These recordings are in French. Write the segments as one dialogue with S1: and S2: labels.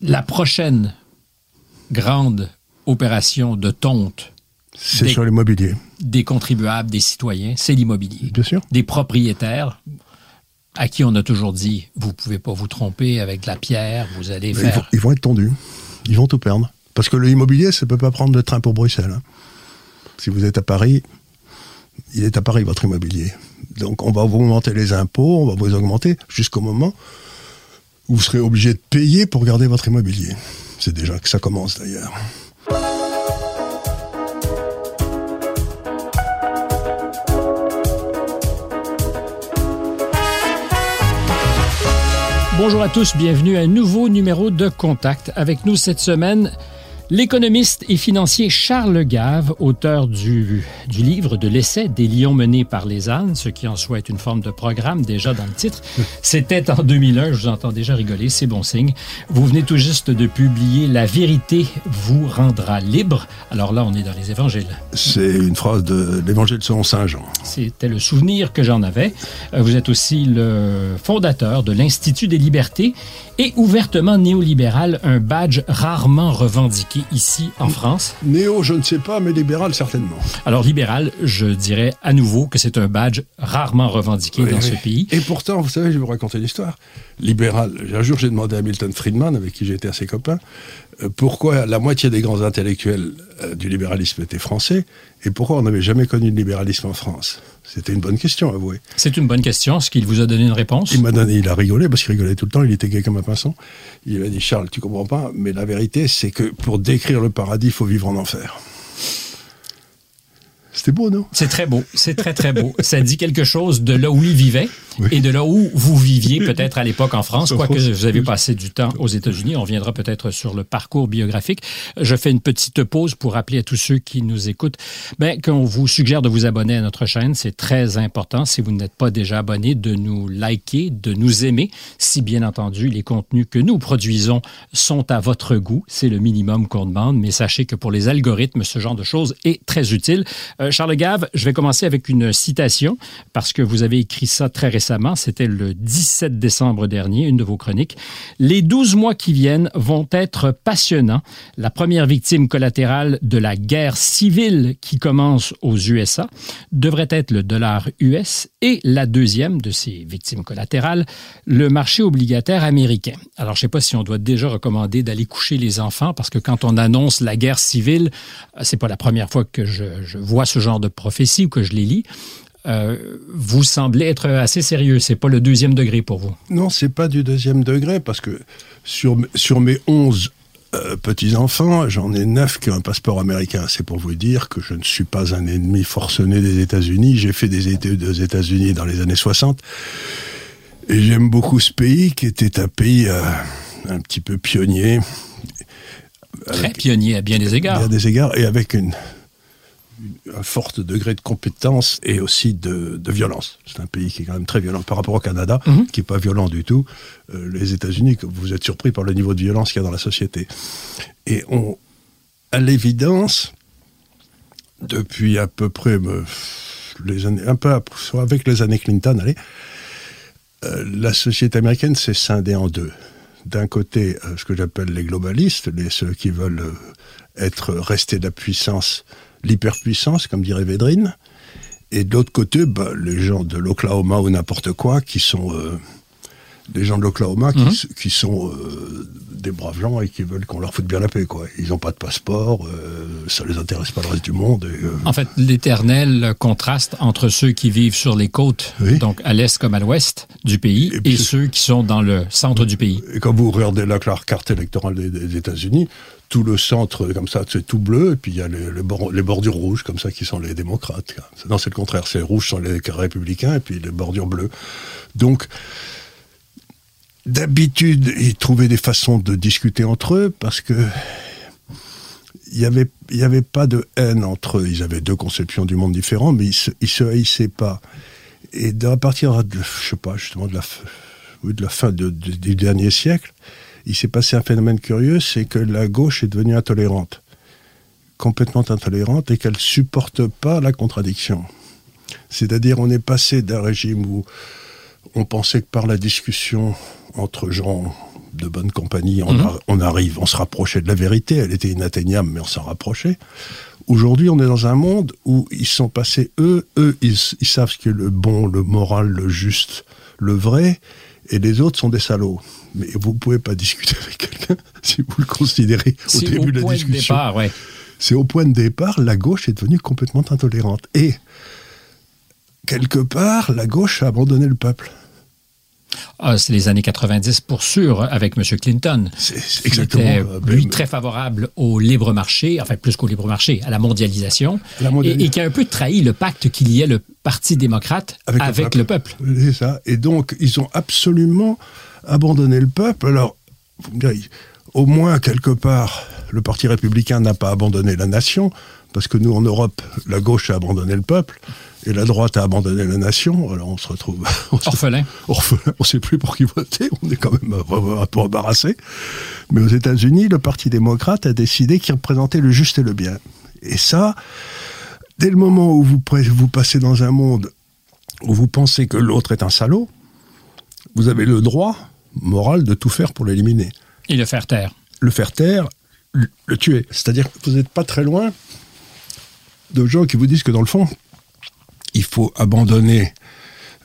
S1: La prochaine grande opération de tonte
S2: C'est
S1: Des-
S2: sur l'immobilier,
S1: des contribuables, des citoyens, c'est l'immobilier.
S2: bien sûr.
S1: Des propriétaires à qui on a toujours dit, vous pouvez pas vous tromper avec la pierre, vous allez
S2: Mais Ils vont,
S1: faire...
S2: ils vont être tendus. Ils vont tout perdre. Parce que l'immobilier, ça ne peut pas prendre de train pour Bruxelles. hein. Si vous êtes à Paris, il est à Paris votre immobilier. Donc on va vous augmenter les impôts, on va vous augmenter jusqu'au moment vous serez obligé de payer pour garder votre immobilier. C'est déjà que ça commence d'ailleurs.
S1: Bonjour à tous, bienvenue à un nouveau numéro de Contact. Avec nous cette semaine, l'économiste et financier Charles Gave, auteur du, du livre de l'essai des lions menés par les ânes, ce qui en soit est une forme de programme déjà dans le titre. C'était en 2001, je vous entends déjà rigoler, c'est bon signe. Vous venez tout juste de publier La vérité vous rendra libre. Alors là, on est dans les évangiles.
S2: C'est une phrase de l'évangile selon Saint Jean.
S1: C'était le souvenir que j'en avais. Euh, Vous êtes aussi le fondateur de l'Institut des libertés et ouvertement néolibéral, un badge rarement revendiqué ici en France.
S2: Néo, je ne sais pas, mais libéral certainement.
S1: Alors libéral, je dirais à nouveau que c'est un badge rarement revendiqué
S2: Oui,
S1: dans
S2: oui.
S1: ce pays.
S2: Et pourtant, vous savez, je vais vous raconter l'histoire. Libéral, un jour j'ai demandé à Milton Friedman, avec qui j'étais assez copain, pourquoi la moitié des grands intellectuels euh, du libéralisme étaient français et pourquoi on n'avait jamais connu de libéralisme en France? C'était une bonne question, avouez.
S1: C'est une bonne question. Est-ce qu'il vous a donné une réponse?
S2: Il m'a donné, il a rigolé parce qu'il rigolait tout le temps, il était gay comme un pinson. Il m'a dit Charles, tu comprends pas, mais la vérité c'est que pour décrire le paradis, il faut vivre en enfer. C'était beau, non?
S1: C'est très beau, c'est très très beau. Ça dit quelque chose de là où il vivait
S2: Oui.
S1: et de là où vous viviez peut-être à l'époque en France, quoique vous avez passé du temps aux États-Unis. On reviendra peut-être sur le parcours biographique. Je fais une petite pause pour rappeler à tous ceux qui nous écoutent ben, qu'on vous suggère de vous abonner à notre chaîne. C'est très important, si vous n'êtes pas déjà abonné, de nous liker, de nous aimer. Si bien entendu, les contenus que nous produisons sont à votre goût, c'est le minimum qu'on demande. Mais sachez que pour les algorithmes, ce genre de choses est très utile. Euh, Charles Gave, je vais commencer avec une citation parce que vous avez écrit ça très récemment. C'était le 17 décembre dernier, une de vos chroniques. Les 12 mois qui viennent vont être passionnants. La première victime collatérale de la guerre civile qui commence aux USA devrait être le dollar US et la deuxième de ces victimes collatérales, le marché obligataire américain. Alors, je ne sais pas si on doit déjà recommander d'aller coucher les enfants parce que quand on annonce la guerre civile, euh, c'est pas la première fois que je, je vois ce genre de prophétie ou que je les lis. Euh, vous semblez être assez sérieux. C'est pas le deuxième degré pour vous.
S2: Non, c'est pas du deuxième degré, parce que sur, sur mes 11 euh, petits-enfants, j'en ai 9 qui ont un passeport américain. C'est pour vous dire que je ne suis pas un ennemi forcené des États-Unis. J'ai fait des études aux États-Unis dans les années 60. Et j'aime beaucoup ce pays, qui était un pays euh, un petit peu pionnier.
S1: Très pionnier à bien des égards.
S2: À des égards, et avec une- un fort degré de compétence et aussi de, de violence. C'est un pays qui est quand même très violent par rapport au Canada,
S1: Mhm.
S2: qui n'est pas violent du tout. Euh, les États-Unis, vous êtes surpris par le niveau de violence qu'il y a dans la société. Et on, à l'évidence, depuis à peu près les années, un peu soit avec les années Clinton, allez, euh, la société américaine s'est scindée en deux. D'un côté, euh, ce que j'appelle les globalistes, les, ceux qui veulent être restés de la puissance, l'hyperpuissance, comme dirait Védrine. Et de l'autre côté, bah, les gens de l'Oklahoma ou n'importe quoi, qui sont euh, des gens de l'Oklahoma qui,
S1: Mhm.
S2: qui sont euh, des braves gens et qui veulent qu'on leur foute bien la paix. Quoi. Ils n'ont pas de passeport, euh, ça les intéresse pas le reste du monde. Et, euh,
S1: En fait, l'éternel contraste entre ceux qui vivent sur les côtes,
S2: Oui.
S1: donc à l'est comme à l'ouest du pays,
S2: Et
S1: ceux qui sont dans le centre du pays.
S2: Et quand vous regardez la carte électorale des, des États-Unis, tout le centre, comme ça, c'est tout bleu, et puis il y a les, les bord- les bordures rouges, comme ça, qui sont les démocrates. Non, c'est le contraire. C'est rouge sont les républicains, et puis les bordures bleues. Donc, d'habitude, ils trouvaient des façons de discuter entre eux, parce que il n'y avait, y avait pas de haine entre eux. Ils avaient deux conceptions du monde différentes, mais ils se, se haïssaient pas. Et à partir de, je sais pas, justement, de la, de la fin du dernier siècle, il s'est passé un phénomène curieux, c'est que la gauche est devenue intolérante, complètement intolérante, et qu'elle supporte pas la contradiction. C'est-à-dire, on est passé d'un régime où on pensait que par la discussion entre gens de bonne compagnie. On,
S1: Mhm.
S2: a- on arrive, on se rapprochait de la vérité. Elle était inatteignable, mais on s'en rapprochait. Aujourd'hui, on est dans un monde où ils sont passés, eux, eux, ils, ils savent ce qu'est le bon, le moral, le juste, le vrai, et les autres sont des salauds. Mais vous ne pouvez pas discuter avec quelqu'un si vous le considérez au début
S1: au
S2: de la
S1: point de
S2: discussion.
S1: départ, ouais.
S2: C'est au point de départ, la gauche est devenue complètement intolérante. Et, quelque part, la gauche a abandonné le peuple.
S1: Ah, c'est les années 90 pour sûr avec M. Clinton.
S2: C'est exactement.
S1: était,
S2: euh,
S1: lui,
S2: ben,
S1: très favorable au libre marché, enfin plus qu'au libre marché, à la mondialisation,
S2: La
S1: et, et qui a un peu trahi le pacte qu'il y ait le Parti démocrate avec,
S2: Avec
S1: le,
S2: le
S1: peuple.
S2: C'est ça. Et donc, ils ont absolument abandonné le peuple. Alors, vous me direz, au moins, quelque part, le Parti républicain n'a pas abandonné la nation, parce que nous, en Europe, la gauche a abandonné le peuple, et la droite a abandonné la nation. Alors, on se retrouve on se-
S1: Orphelin.
S2: orphelin. On ne sait plus pour qui voter. On est quand même un peu embarrassé. Mais aux États-Unis, le Parti démocrate a décidé qu'il représentait le juste et le bien. Et ça, dès le moment où vous, vous passez dans un monde où vous pensez que l'autre est un salaud, vous avez le droit moral de tout faire pour l'éliminer.
S1: Et le faire taire.
S2: Le faire taire, le le tuer. C'est-à-dire que vous n'êtes pas très loin de gens qui vous disent que dans le fond, il faut abandonner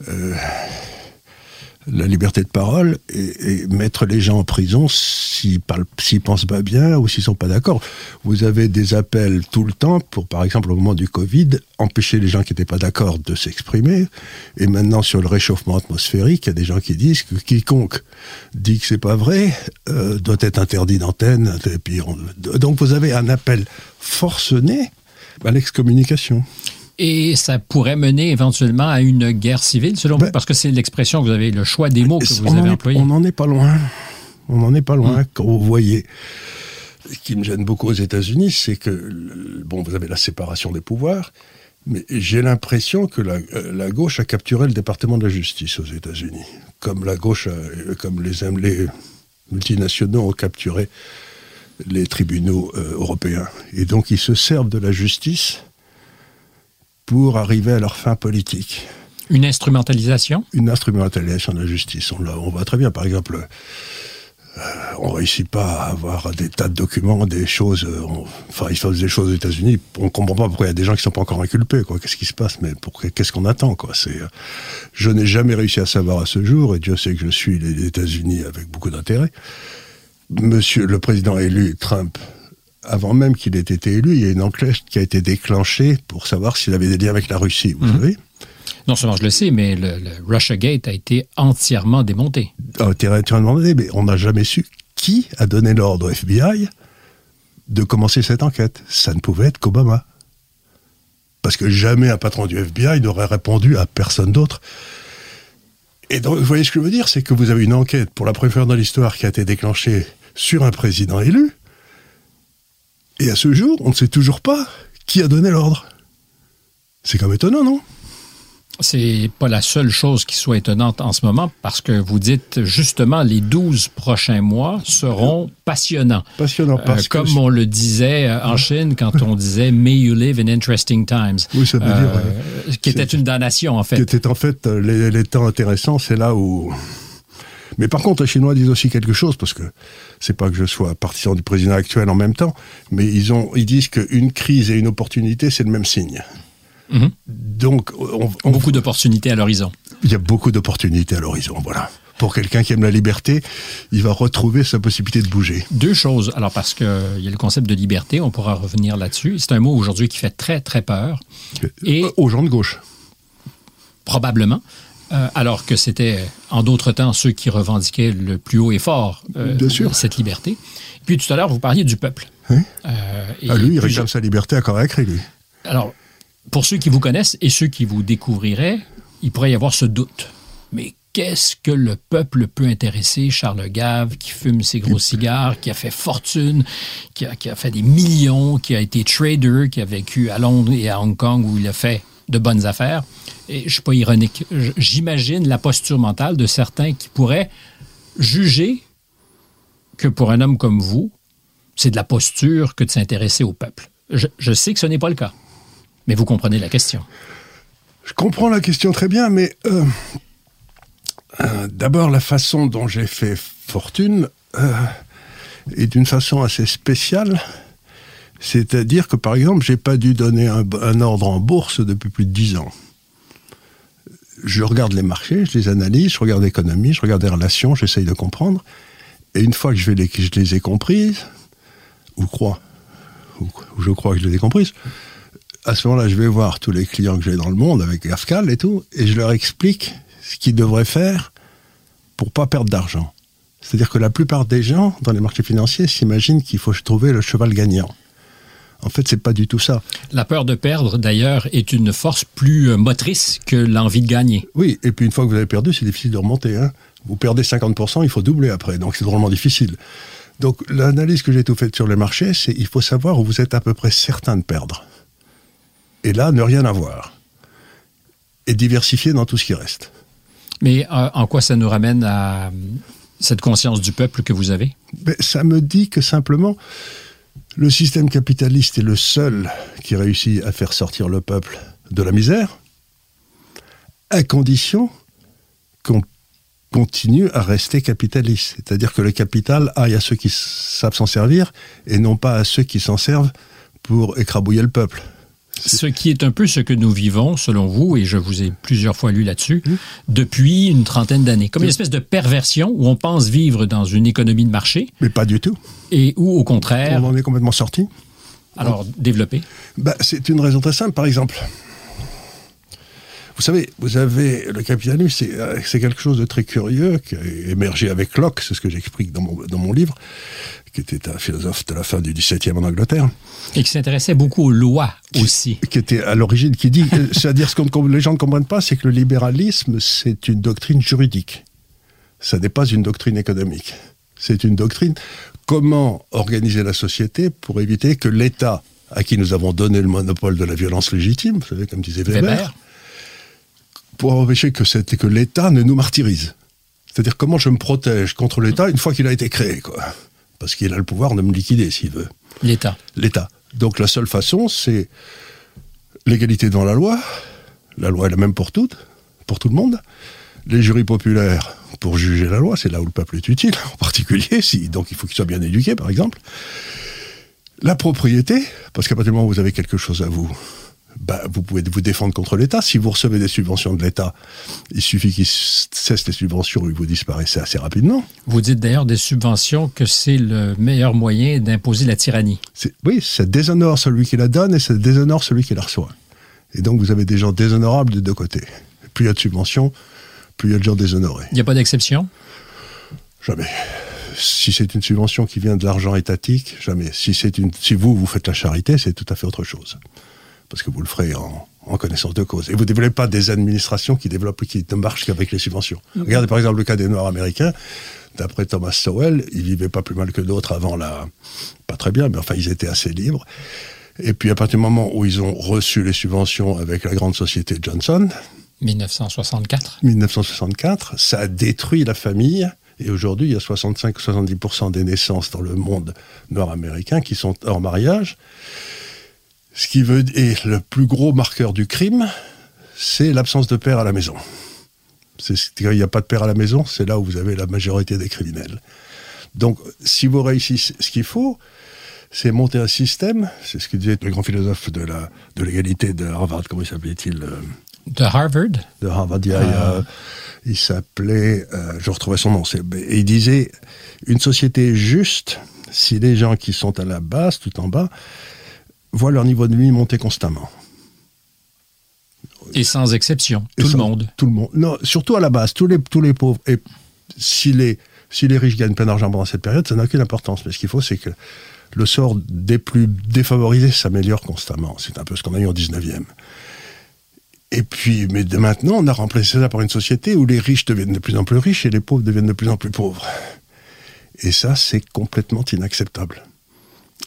S2: euh, la liberté de parole et, et mettre les gens en prison s'ils s'ils pensent pas bien ou s'ils sont pas d'accord. Vous avez des appels tout le temps pour, par exemple, au moment du Covid, empêcher les gens qui n'étaient pas d'accord de s'exprimer. Et maintenant, sur le réchauffement atmosphérique, il y a des gens qui disent que quiconque dit que c'est pas vrai euh, doit être interdit d'antenne. Donc vous avez un appel forcené à l'excommunication.
S1: Et ça pourrait mener éventuellement à une guerre civile, selon
S2: Ben-
S1: vous, parce que c'est l'expression que vous avez, le choix des mots que vous avez employé.
S2: on n'en est pas loin. On n'en est pas loin. Quand vous voyez, ce qui me gêne beaucoup aux États-Unis, c'est que, bon, vous avez la séparation des pouvoirs, mais j'ai l'impression que la, euh, la gauche a capturé le département de la justice aux États-Unis, comme la gauche, a- comme les, les multinationaux ont capturé les tribunaux euh, européens. Et donc ils se servent de la justice pour arriver à leur fin politique
S1: Une instrumentalisation?
S2: Une instrumentalisation de la justice. On, voit très bien, par exemple, euh, on réussit pas à avoir des tas de documents, des choses. euh, on- enfin, ils font des choses aux États-Unis. On comprend pas pourquoi il y a des gens qui sont pas encore inculpés. Quoi, qu'est-ce qui se passe? Mais pour qu'est-ce qu'on attend Quoi, c'est. euh, je n'ai jamais réussi à savoir à ce jour, et Dieu sait que je suis les États-Unis avec beaucoup d'intérêt. Monsieur le président élu Trump. Avant même qu'il ait été élu, il y a une enquête qui a été déclenchée pour savoir s'il avait des liens avec la Russie, vous savez
S1: Non seulement je le sais, mais le, le Russiagate a été entièrement démonté.
S2: M'as demandé, mais on n'a jamais su qui a donné l'ordre au FBI de commencer cette enquête. Ça ne pouvait être qu'Obama. Parce que jamais un patron du FBI n'aurait répondu à personne d'autre. Et donc, vous voyez ce que je veux dire C'est que vous avez une enquête, pour la première fois dans l'histoire, qui a été déclenchée sur un président élu. Et à ce jour, on ne sait toujours pas qui a donné l'ordre. C'est quand même étonnant, non?
S1: C'est pas la seule chose qui soit étonnante en ce moment parce que vous dites justement les 12 prochains mois seront passionnants.
S2: Passionnant.
S1: Euh,
S2: Parce que
S1: comme on le disait euh, en Chine quand on disait May you live in interesting times.
S2: Oui, ça veut dire,
S1: Euh, qui était une damnation en
S2: qui
S1: fait.
S2: était en fait les, les temps intéressants, c'est là où. Mais par contre, les Chinois disent aussi quelque chose, parce que c'est pas que je sois partisan du président actuel en même temps, mais ils, ont, ils disent qu'une crise et une opportunité, c'est le même signe.
S1: Mhm.
S2: Donc, on- on-
S1: Beaucoup d'opportunités à l'horizon.
S2: il y a beaucoup d'opportunités à l'horizon, voilà. Pour quelqu'un qui aime la liberté, il va retrouver sa possibilité de bouger.
S1: Deux choses. Alors, parce qu'il y a le concept de liberté, on pourra revenir là-dessus. C'est un mot aujourd'hui qui fait très, très peur. Et-
S2: Euh, aux gens de gauche.
S1: probablement, euh, alors que c'était en d'autres temps ceux qui revendiquaient le plus haut et fort euh,
S2: Bien sûr.
S1: cette liberté. Puis tout à l'heure, vous parliez du peuple. Et
S2: Ah, lui, il réclame sa liberté à cri, lui.
S1: Alors, pour ceux qui vous connaissent et ceux qui vous découvriraient, il pourrait y avoir ce doute. Mais qu'est-ce que le peuple peut intéresser Charles Gave, qui fume ses gros cigares, qui a fait fortune, qui a, qui a fait des millions, qui a été trader, qui a vécu à Londres et à Hong Kong où il a fait de bonnes affaires. Et je suis pas ironique. J'imagine la posture mentale de certains qui pourraient juger que pour un homme comme vous, c'est de la posture que de s'intéresser au peuple. Je, sais que ce n'est pas le cas, mais vous comprenez la question.
S2: Je comprends la question très bien, mais euh, Euh, d'abord, la façon dont j'ai fait fortune euh, est d'une façon assez spéciale. C'est-à-dire que, par exemple, j'ai pas dû donner un, ordre en bourse depuis plus de dix ans. Je regarde les marchés, je les analyse, je regarde l'économie, je regarde les relations, j'essaye de comprendre. Et une fois que je, les, ai comprises, ou crois, ou, ou je crois que je les ai comprises, à ce moment-là, je vais voir tous les clients que j'ai dans le monde avec Gafcal et tout, et je leur explique ce qu'ils devraient faire pour pas perdre d'argent. C'est-à-dire que la plupart des gens dans les marchés financiers s'imaginent qu'il faut trouver le cheval gagnant. En fait, c'est pas du tout ça.
S1: La peur de perdre, d'ailleurs, est une force plus motrice que l'envie de gagner.
S2: Oui, et puis une fois que vous avez perdu, c'est difficile de remonter. Hein. Vous perdez 50%, il faut doubler après, donc c'est drôlement difficile. Donc l'analyse que j'ai tout faite sur les marchés, c'est il faut savoir où vous êtes à peu près certain de perdre. Et là, ne rien avoir. Et diversifier dans tout ce qui reste.
S1: Mais euh, en quoi ça nous ramène à cette conscience du peuple que vous avez?
S2: Mais Ça me dit que simplement, le système capitaliste est le seul qui réussit à faire sortir le peuple de la misère, à condition qu'on continue à rester capitaliste. C'est-à-dire que le capital aille à ceux qui savent s'en servir et non pas à ceux qui s'en servent pour écrabouiller le peuple.
S1: Ce qui est un peu ce que nous vivons, selon vous, et je vous ai plusieurs fois lu là-dessus, mmh. depuis une trentaine d'années. Comme une espèce de perversion où on pense vivre dans une économie de marché.
S2: Mais pas du tout.
S1: Et où, au contraire.
S2: On en est complètement sorti.
S1: Alors, développer.
S2: Bah, c'est une raison très simple. Par exemple, vous savez, vous avez le capitalisme, c'est quelque chose de très curieux qui a émergé avec Locke, c'est ce que j'explique dans mon, dans mon livre qui était un philosophe de la fin du XVIIe en Angleterre.
S1: Et qui s'intéressait beaucoup aux lois aussi.
S2: Qui, qui était à l'origine, qui dit, c'est-à-dire ce que les gens ne comprennent pas, c'est que le libéralisme, c'est une doctrine juridique. Ça n'est pas une doctrine économique. C'est une doctrine comment organiser la société pour éviter que l'État, à qui nous avons donné le monopole de la violence légitime, vous savez, comme disait Weber, Weber. pour empêcher que, que l'État ne nous martyrise. C'est-à-dire comment je me protège contre l'État une fois qu'il a été créé, quoi parce qu'il a le pouvoir de me liquider s'il veut.
S1: L'État.
S2: L'État. Donc la seule façon, c'est l'égalité devant la loi. La loi est la même pour toutes, pour tout le monde. Les jurys populaires pour juger la loi, c'est là où le peuple est utile, en particulier, si, donc il faut qu'il soit bien éduqué, par exemple. La propriété, parce qu'à partir du moment où vous avez quelque chose à vous, bah, vous pouvez vous défendre contre l'État. Si vous recevez des subventions de l'État, il suffit qu'ils cessent les subventions et vous disparaissez assez rapidement.
S1: Vous dites d'ailleurs des subventions que c'est le meilleur moyen d'imposer la tyrannie.
S2: Oui, ça déshonore celui qui la donne et ça déshonore celui qui la reçoit. Et donc vous avez des gens déshonorables de deux côtés. Plus il y a de subventions, plus il y a de gens déshonorés.
S1: Il n'y a pas d'exception?
S2: Jamais si c'est une subvention qui vient de l'argent étatique, jamais. Si c'est une, si vous vous faites la charité, c'est tout à fait autre chose parce que vous le ferez en, en connaissance de cause. Et vous ne développez pas des administrations qui développent, qui ne marchent qu'avec les subventions. Mm -hmm. Regardez par exemple le cas des Noirs américains. D'après Thomas Sowell, ils vivaient pas plus mal que d'autres avant la, pas très bien, mais enfin ils étaient assez libres. Et puis à partir du moment où ils ont reçu les subventions avec la grande société Johnson,
S1: 1964.
S2: 1964, ça a détruit la famille. Et aujourd'hui, il y a 65-70% des naissances dans le monde nord-américain qui sont hors mariage. Ce qui veut et le plus gros marqueur du crime, c'est l'absence de père à la maison. Il n'y a pas de père à la maison, c'est là où vous avez la majorité des criminels. Donc, si vous réussissez, ce qu'il faut, c'est monter un système. C'est ce que disait le grand philosophe de la de l'égalité de Harvard. Comment s'appelait-il
S1: De Harvard?
S2: De Harvard. Il, euh... il s'appelait. Euh, je retrouvais son nom. Et il disait une société juste si les gens qui sont à la base, tout en bas, voient leur niveau de vie monter constamment.
S1: Et sans exception, tout le monde.
S2: Tout le monde. Non, surtout à la base, tous les, tous les pauvres. Et si les, si les riches gagnent plein d'argent pendant cette période, ça n'a aucune importance. Mais ce qu'il faut, c'est que le sort des plus défavorisés s'améliore constamment. C'est un peu ce qu'on a eu en 19e. Et puis, mais de maintenant, on a remplacé ça par une société où les riches deviennent de plus en plus riches et les pauvres deviennent de plus en plus pauvres. Et ça, c'est complètement inacceptable.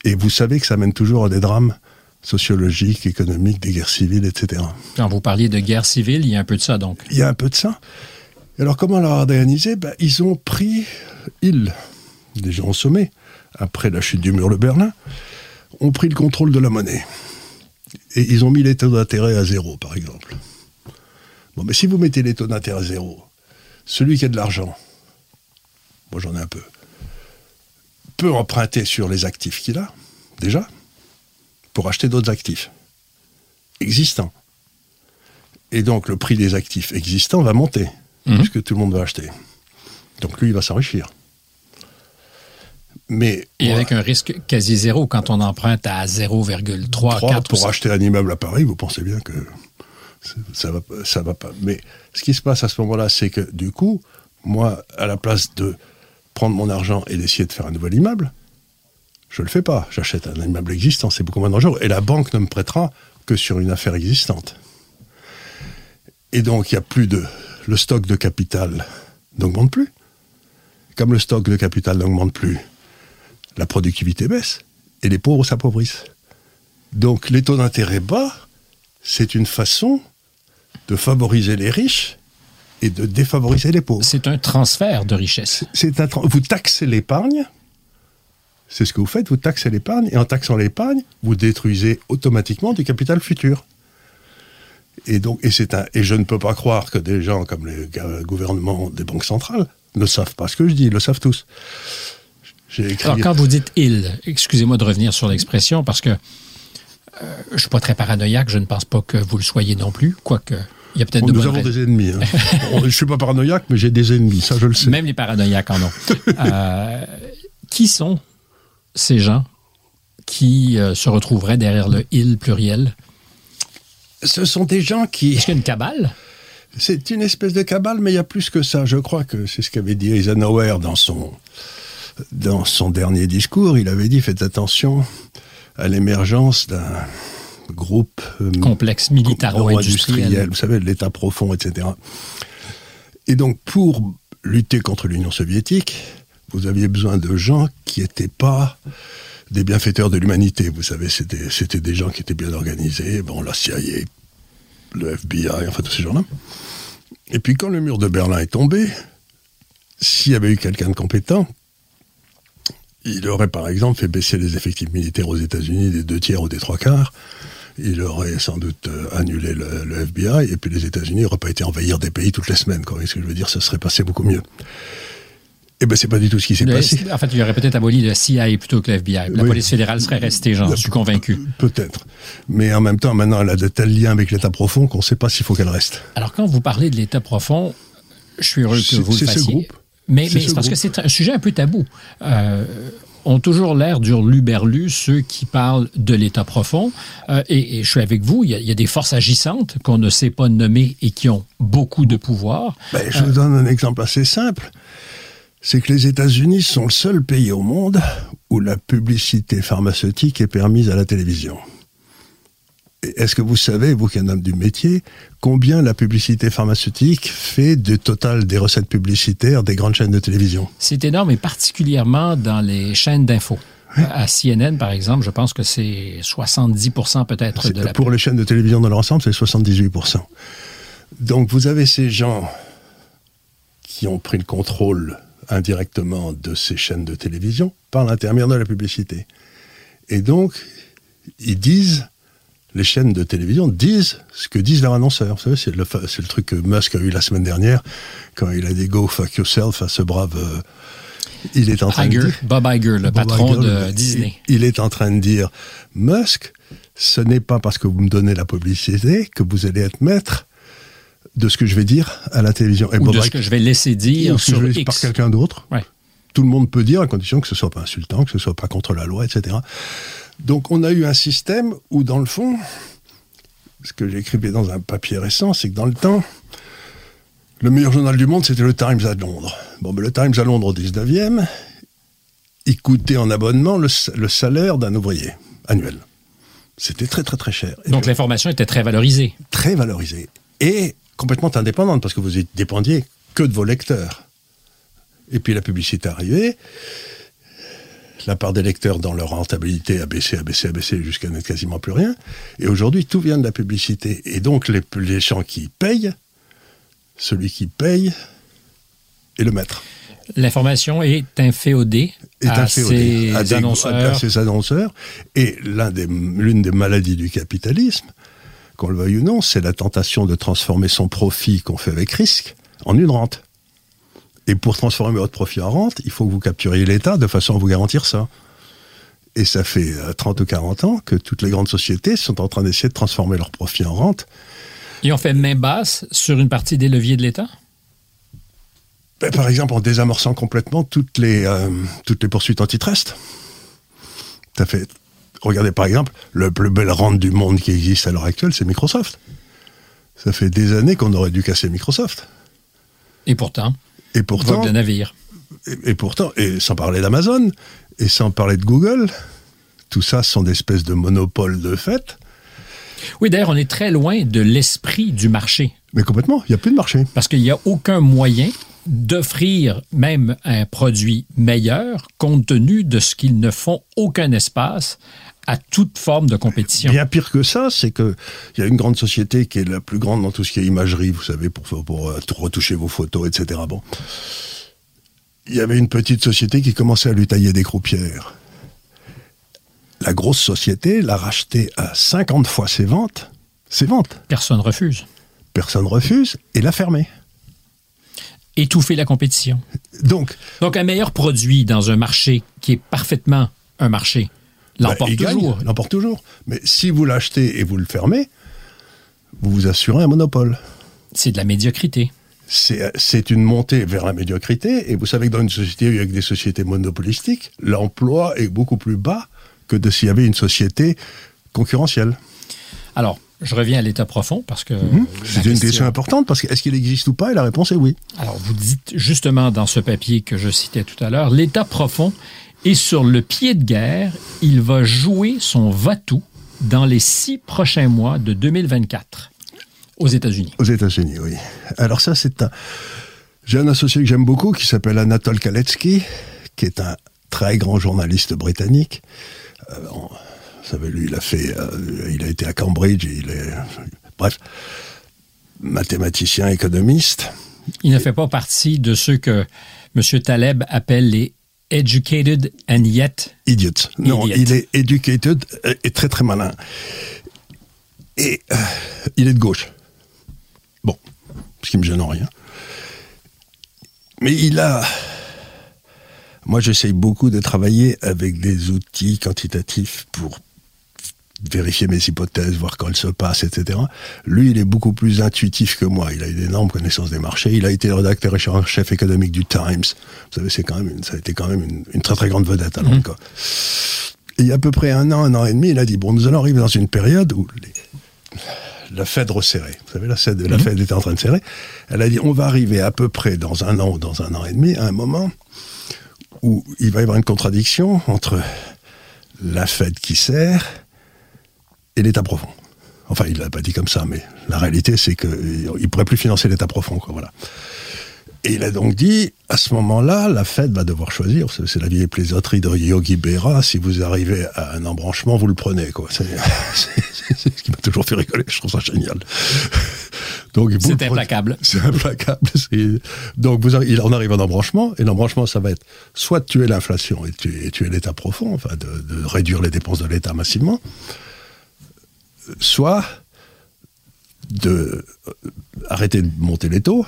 S2: Et vous savez que ça mène toujours à des drames sociologiques, économiques, des guerres civiles, etc.
S1: Quand vous parliez de guerre civile, il y a un peu de ça donc.
S2: Il y a un peu de ça. Alors comment leur organisé ben, Ils ont pris, ils, les gens au sommet, après la chute du mur de Berlin, ont pris le contrôle de la monnaie. Et ils ont mis les taux d'intérêt à zéro, par exemple. Bon, mais si vous mettez les taux d'intérêt à zéro, celui qui a de l'argent, moi j'en ai un peu, peut emprunter sur les actifs qu'il a, déjà, pour acheter d'autres actifs existants. Et donc le prix des actifs existants va monter,
S1: Mhm.
S2: puisque tout le monde va acheter. Donc lui, il va s'enrichir. Mais
S1: Et avec un risque quasi zéro quand on emprunte à 0,3,
S2: trois
S1: 4
S2: pour acheter un immeuble à Paris, vous pensez bien que ça va, ça va pas. Mais ce qui se passe à ce moment-là, c'est que du coup, moi, à la place de prendre mon argent et d'essayer de faire un nouvel immeuble, je le fais pas. J'achète un immeuble existant, c'est beaucoup moins dangereux. Et la banque ne me prêtera que sur une affaire existante. Et donc, il n'y a plus de. Le stock de capital n'augmente plus. Comme le stock de capital n'augmente plus, la productivité baisse et les pauvres s'appauvrissent. Donc, les taux d'intérêt bas, c'est une façon de favoriser les riches et de défavoriser les pauvres.
S1: C'est un transfert de richesse.
S2: C'est un tra- vous taxez l'épargne, c'est ce que vous faites, vous taxez l'épargne, et en taxant l'épargne, vous détruisez automatiquement du capital futur. Et donc, et c'est un, et je ne peux pas croire que des gens comme les gouvernements des banques centrales ne savent pas ce que je dis, ils le savent tous. Écrit.
S1: Alors, quand vous dites il, excusez-moi de revenir sur l'expression parce que euh, je suis pas très paranoïaque, je ne pense pas que vous le soyez non plus, quoique il y a peut-être
S2: Bon,
S1: de
S2: nous avons
S1: raisons.
S2: des ennemis. hein. On- je suis pas paranoïaque, mais j'ai des ennemis, ça je le sais.
S1: Même les paranoïaques en ont. Euh, qui sont ces gens qui euh, se retrouveraient derrière le il pluriel?
S2: Ce sont des gens qui.
S1: Est-ce qu'il y a une cabale?
S2: C'est une espèce de cabale, mais il y a plus que ça. Je crois que c'est ce qu'avait dit Eisenhower dans son, dans son dernier discours. Il avait dit faites attention à l'émergence d'un groupe euh,
S1: Complexe militaro-industriel.
S2: industriel, vous savez, l'État profond, etc. Et donc, pour lutter contre l'Union soviétique, vous aviez besoin de gens qui n'étaient pas des bienfaiteurs de l'humanité. Vous savez, c'était c'était des gens qui étaient bien organisés. Bon, la CIA, le FBI, enfin tous ces gens-là. Et puis quand le mur de Berlin est tombé, s'il y avait eu quelqu'un de compétent, il aurait par exemple fait baisser les effectifs militaires aux États-Unis des deux tiers ou des trois quarts. Il aurait sans doute euh, annulé le, le FBI et puis les États-Unis n'auraient pas été envahir des pays toutes les semaines. Quoi. Et ce que je veux dire, ça serait passé beaucoup mieux. Eh ben c'est pas du tout ce qui s'est passé.
S1: en fait, il aurait peut-être aboli le CIA plutôt que le FBI. La
S2: Oui.
S1: police fédérale serait restée, j'en suis convaincu.
S2: Peut-être. Mais en même temps, maintenant, elle a de tels liens avec l'État profond qu'on ne sait pas s'il faut qu'elle reste.
S1: Alors, quand vous parlez de l'État profond, je suis heureux que vous le
S2: c'est ce
S1: fassiez.
S2: groupe.
S1: Mais,
S2: C'est
S1: mais
S2: ce
S1: c'est parce que c'est un sujet un peu tabou. Euh, ont toujours l'air d'urluberlu ceux qui parlent de l'État profond. Euh, et, je suis avec vous, il y, a, il y a des forces agissantes qu'on ne sait pas nommer et qui ont beaucoup de pouvoir.
S2: Ben, je vous donne un exemple assez simple. C'est que les États-Unis sont le seul pays au monde où la publicité pharmaceutique est permise à la télévision. Est-ce que vous savez, vous qui êtes un homme du métier, combien la publicité pharmaceutique fait du total des recettes publicitaires des grandes chaînes de télévision?
S1: C'est énorme et particulièrement dans les chaînes d'infos. À CNN, par exemple, je pense que c'est 70% peut-être de la
S2: Pour les chaînes de télévision dans leur ensemble, c'est 78%. Donc vous avez ces gens qui ont pris le contrôle indirectement de ces chaînes de télévision par l'intermédiaire de la publicité. Et donc, ils disent, les chaînes de télévision disent ce que disent leurs annonceurs. Vous savez, c'est le, fa- c'est le truc que Musk a eu la semaine dernière, quand il a dit Go fuck yourself à ce brave... euh, il est en train de dire...
S1: Bob Iger, le
S2: Bob
S1: patron
S2: Iger,
S1: de Disney.
S2: Il, est en train de dire Musk, ce n'est pas parce que vous me donnez la publicité que vous allez être maître de ce que je vais dire à la télévision. Et
S1: Ou
S2: Bob
S1: de ce
S2: Iger-
S1: que je vais laisser
S2: ou
S1: dire
S2: que
S1: sur
S2: je vais dire par
S1: X.
S2: quelqu'un d'autre.
S1: Ouais.
S2: Tout le monde peut dire à condition que ce soit pas insultant, que ce soit pas contre la loi, etc. Donc on a eu un système où dans le fond, ce que j'écrivais dans un papier récent, c'est que dans le temps, le meilleur journal du monde, c'était le Times à Londres. Bon, ben, le Times à Londres au 19e, il coûtait en abonnement le, sa- le salaire d'un ouvrier annuel. C'était très très très cher. Et
S1: Donc
S2: puis,
S1: l'information était très valorisée.
S2: très valorisé et complètement indépendante parce que vous dépendiez que de vos lecteurs. Et puis la publicité arrivée, la part des lecteurs dans leur rentabilité a baissé, a baissé, a baissé jusqu'à n'être quasiment plus rien. Et aujourd'hui, tout vient de la publicité. Et donc les, les gens qui payent, celui qui paye est le maître.
S1: L'information est inféodée
S2: Est
S1: à
S2: des-
S1: annonceurs.
S2: à ces annonceurs. Et l'un des- l'une des maladies du capitalisme, qu'on le veuille ou non, c'est la tentation de transformer son profit qu'on fait avec risque en une rente. Et pour transformer votre profit en rente, il faut que vous capturiez l'État de façon à vous garantir ça. Et ça fait 30 euh, ou 40 ans que toutes les grandes sociétés sont en train d'essayer de transformer leur profit en rente.
S1: Et on fait main basse sur une partie des leviers de l'État?
S2: Ben, Par exemple, en désamorçant complètement toutes les, euh, toutes les poursuites antitrust. Ça fait. Regardez par exemple, le plus bel rente du monde qui existe à l'heure actuelle, c'est Microsoft. Ça fait des années qu'on aurait dû casser Microsoft.
S1: Et pourtant.
S2: Et pourtant.
S1: navire.
S2: Et, et, pourtant, et sans parler d'Amazon, et sans parler de Google, tout ça sont des espèces de monopoles de fait.
S1: Oui, d'ailleurs, on est très loin de l'esprit du marché.
S2: Mais complètement, il n'y a plus de marché.
S1: Parce qu'il n'y a aucun moyen d'offrir même un produit meilleur compte tenu de ce qu'ils ne font aucun espace à toute forme de compétition.
S2: Bien pire que ça, c'est qu'il y a une grande société qui est la plus grande dans tout ce qui est imagerie, vous savez, pour, pour, euh, retoucher vos photos, etc. Bon. Il y avait une petite société qui commençait à lui tailler des croupières. La grosse société l'a racheté à 50 fois ses ventes. Ses ventes.
S1: Personne refuse.
S2: Personne refuse et l'a fermé.
S1: Étouffer la compétition.
S2: Donc,
S1: Donc un meilleur produit dans un marché qui est parfaitement un marché ben, l'emporte toujours.
S2: L'emporte toujours. Mais si vous l'achetez et vous le fermez, vous vous assurez un monopole.
S1: C'est de la médiocrité.
S2: C'est une montée vers la médiocrité. Et vous savez que dans une société avec des sociétés monopolistiques, l'emploi est beaucoup plus bas que de s'il y avait une société concurrentielle.
S1: Alors, je reviens à l'état profond parce que.
S2: Mhm. C'est une question importante parce que est-ce qu'il existe ou pas? Et la réponse est oui.
S1: Alors, vous dites justement dans ce papier que je citais tout à l'heure, l'état profond et sur le pied de guerre, il va jouer son va-tout dans les six prochains mois de 2024 aux États-Unis.
S2: Aux États-Unis, oui. Alors ça, c'est un... J'ai un associé que j'aime beaucoup qui s'appelle Anatole Kaletsky, qui est un très grand journaliste britannique. Euh, vous savez, lui, il a fait, euh, il a été à Cambridge, il est, bref, mathématicien, économiste.
S1: Il ne fait pas partie de ceux que M. Taleb appelle les educated and yet
S2: idiot. Non, il est educated et très très malin. Et euh, il est de gauche. Bon, ce qui me gêne en rien. Mais il a. Moi, j'essaye beaucoup de travailler avec des outils quantitatifs pour vérifier mes hypothèses, voir quand elles se passent, etc. Lui, il est beaucoup plus intuitif que moi. Il a une énorme connaissance des marchés. Il a été le rédacteur en chef économique du Times. Vous savez, c'est quand même ça a été quand même une, très très grande vedette à Londres. Et il y a à peu près un an, un an et demi, il a dit bon, nous allons arriver dans une période où la Fed resserrait. Vous savez, la Fed, la mhm. Fed était en train de serrer. Elle a dit on va arriver à peu près dans un an ou dans un an et demi à un moment où il va y avoir une contradiction entre la Fed qui serre et l'État profond. Enfin, il l'a pas dit comme ça, mais la réalité, c'est qu'il ne pourrait plus financer l'État profond. Quoi, voilà. Et il a donc dit, à ce moment-là, la Fed va devoir choisir. C'est la vieille plaisanterie de Yogi Berra. Si vous arrivez à un embranchement, vous le prenez. C'est ce qui m'a toujours fait rigoler. Je trouve ça génial.
S1: C'est implacable.
S2: C'est implacable. Donc vous, il en arrive à un embranchement, et l'embranchement, ça va être soit tuer l'inflation et tuer, tuer l'État profond, enfin de, de réduire les dépenses de l'État massivement, soit de euh, arrêter de monter les taux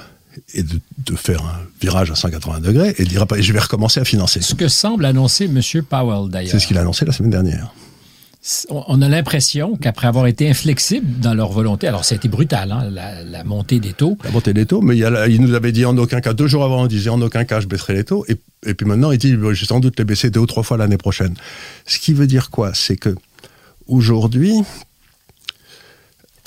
S2: et de, faire un virage à 180 degrés et dire je vais recommencer à financer.
S1: Ce que semble annoncer M. Powell d'ailleurs.
S2: C'est ce qu'il a annoncé la semaine dernière.
S1: On a l'impression qu'après avoir été inflexible dans leur volonté, alors ça a été brutal, hein, la, montée des taux.
S2: La montée des taux, mais il, nous avait dit en aucun cas, deux jours avant, on disait en aucun cas je baisserai les taux, et, et puis maintenant il dit je vais sans doute les baisser deux ou trois fois l'année prochaine. Ce qui veut dire quoi? C'est que aujourd'hui,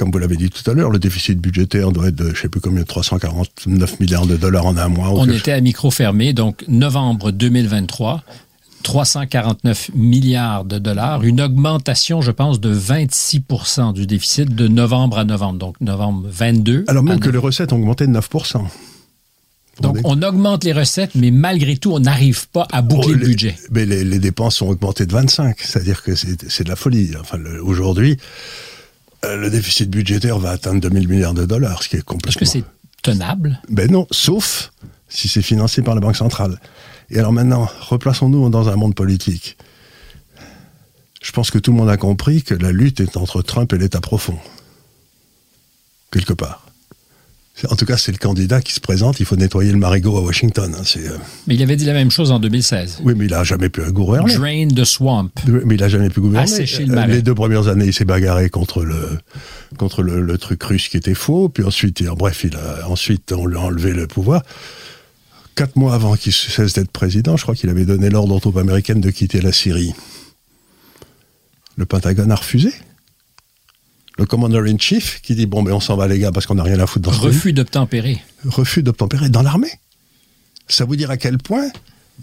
S2: comme vous l'avez dit tout à l'heure, le déficit budgétaire doit être de, je ne sais plus combien, 349 milliards de dollars en un mois.
S1: On était à micro fermé, donc novembre 2023. 349 milliards de dollars, une augmentation, je pense, de 26% du déficit de novembre à novembre, donc novembre 22.
S2: Alors même que les recettes ont augmenté de 9%
S1: donc, on augmente les recettes, mais malgré tout, on n'arrive pas à boucler oh, le budget.
S2: Mais les, dépenses ont augmenté de 25, c'est-à-dire que c'est de la folie. Enfin, aujourd'hui, le déficit budgétaire va atteindre 2000 milliards de dollars, ce qui est complètement...
S1: Est-ce que c'est tenable?
S2: Ben non, sauf si c'est financé par la Banque centrale. Et alors maintenant, replaçons-nous dans un monde politique. Je pense que tout le monde a compris que la lutte est entre Trump et l'État profond. Quelque part. En tout cas, c'est le candidat qui se présente. Il faut nettoyer le marigot à Washington. Hein,
S1: euh, Mais il avait dit la même chose en 2016.
S2: Oui, mais il n'a jamais pu gouverner.
S1: Drain the swamp.
S2: Mais il n'a jamais pu gouverner.
S1: Assécher le marais.
S2: Les deux premières années, il s'est bagarré contre le contre le, truc russe qui était faux. Puis ensuite, bref, il a, ensuite on lui a enlevé le pouvoir. Quatre mois avant qu'il cesse d'être président, je crois qu'il avait donné l'ordre aux troupes américaines de quitter la Syrie. Le Pentagone a refusé le commander-in-chief qui dit bon, mais on s'en va les gars parce qu'on n'a rien à foutre dans ce
S1: Refus d'obtempérer.
S2: Refus d'obtempérer dans l'armée. Ça vous dire à quel point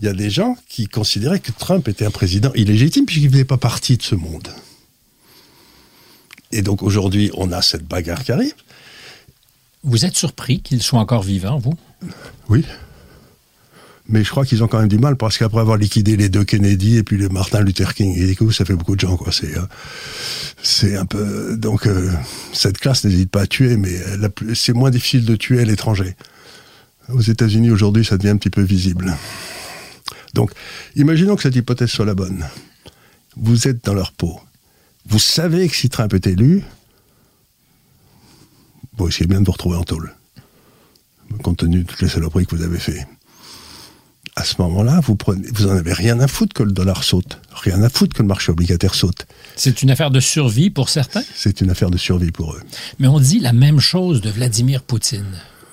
S2: il y a des gens qui considéraient que Trump était un président illégitime puisqu'il ne faisait pas partie de ce monde. Et donc aujourd'hui, on a cette bagarre qui arrive.
S1: Vous êtes surpris qu'il soit encore vivant, vous?
S2: Oui. Mais je crois qu'ils ont quand même du mal parce qu'après avoir liquidé les deux Kennedy et puis le Martin Luther King, et coup, ça fait beaucoup de gens, quoi. C'est, euh, c'est un peu. Donc, euh, cette classe n'hésite pas à tuer, mais c'est moins difficile de tuer à l'étranger. Aux États-Unis, aujourd'hui, ça devient un petit peu visible. Donc, imaginons que cette hypothèse soit la bonne. Vous êtes dans leur peau. Vous savez que si Trump est élu, vous essayez bien de vous retrouver en tôle, compte tenu de toutes les saloperies que vous avez fait à ce moment-là, vous prenez, vous en avez rien à foutre que le dollar saute, rien à foutre que le marché obligataire saute.
S1: C'est une affaire de survie pour certains?
S2: C'est une affaire de survie pour eux.
S1: Mais on dit la même chose de Vladimir Poutine.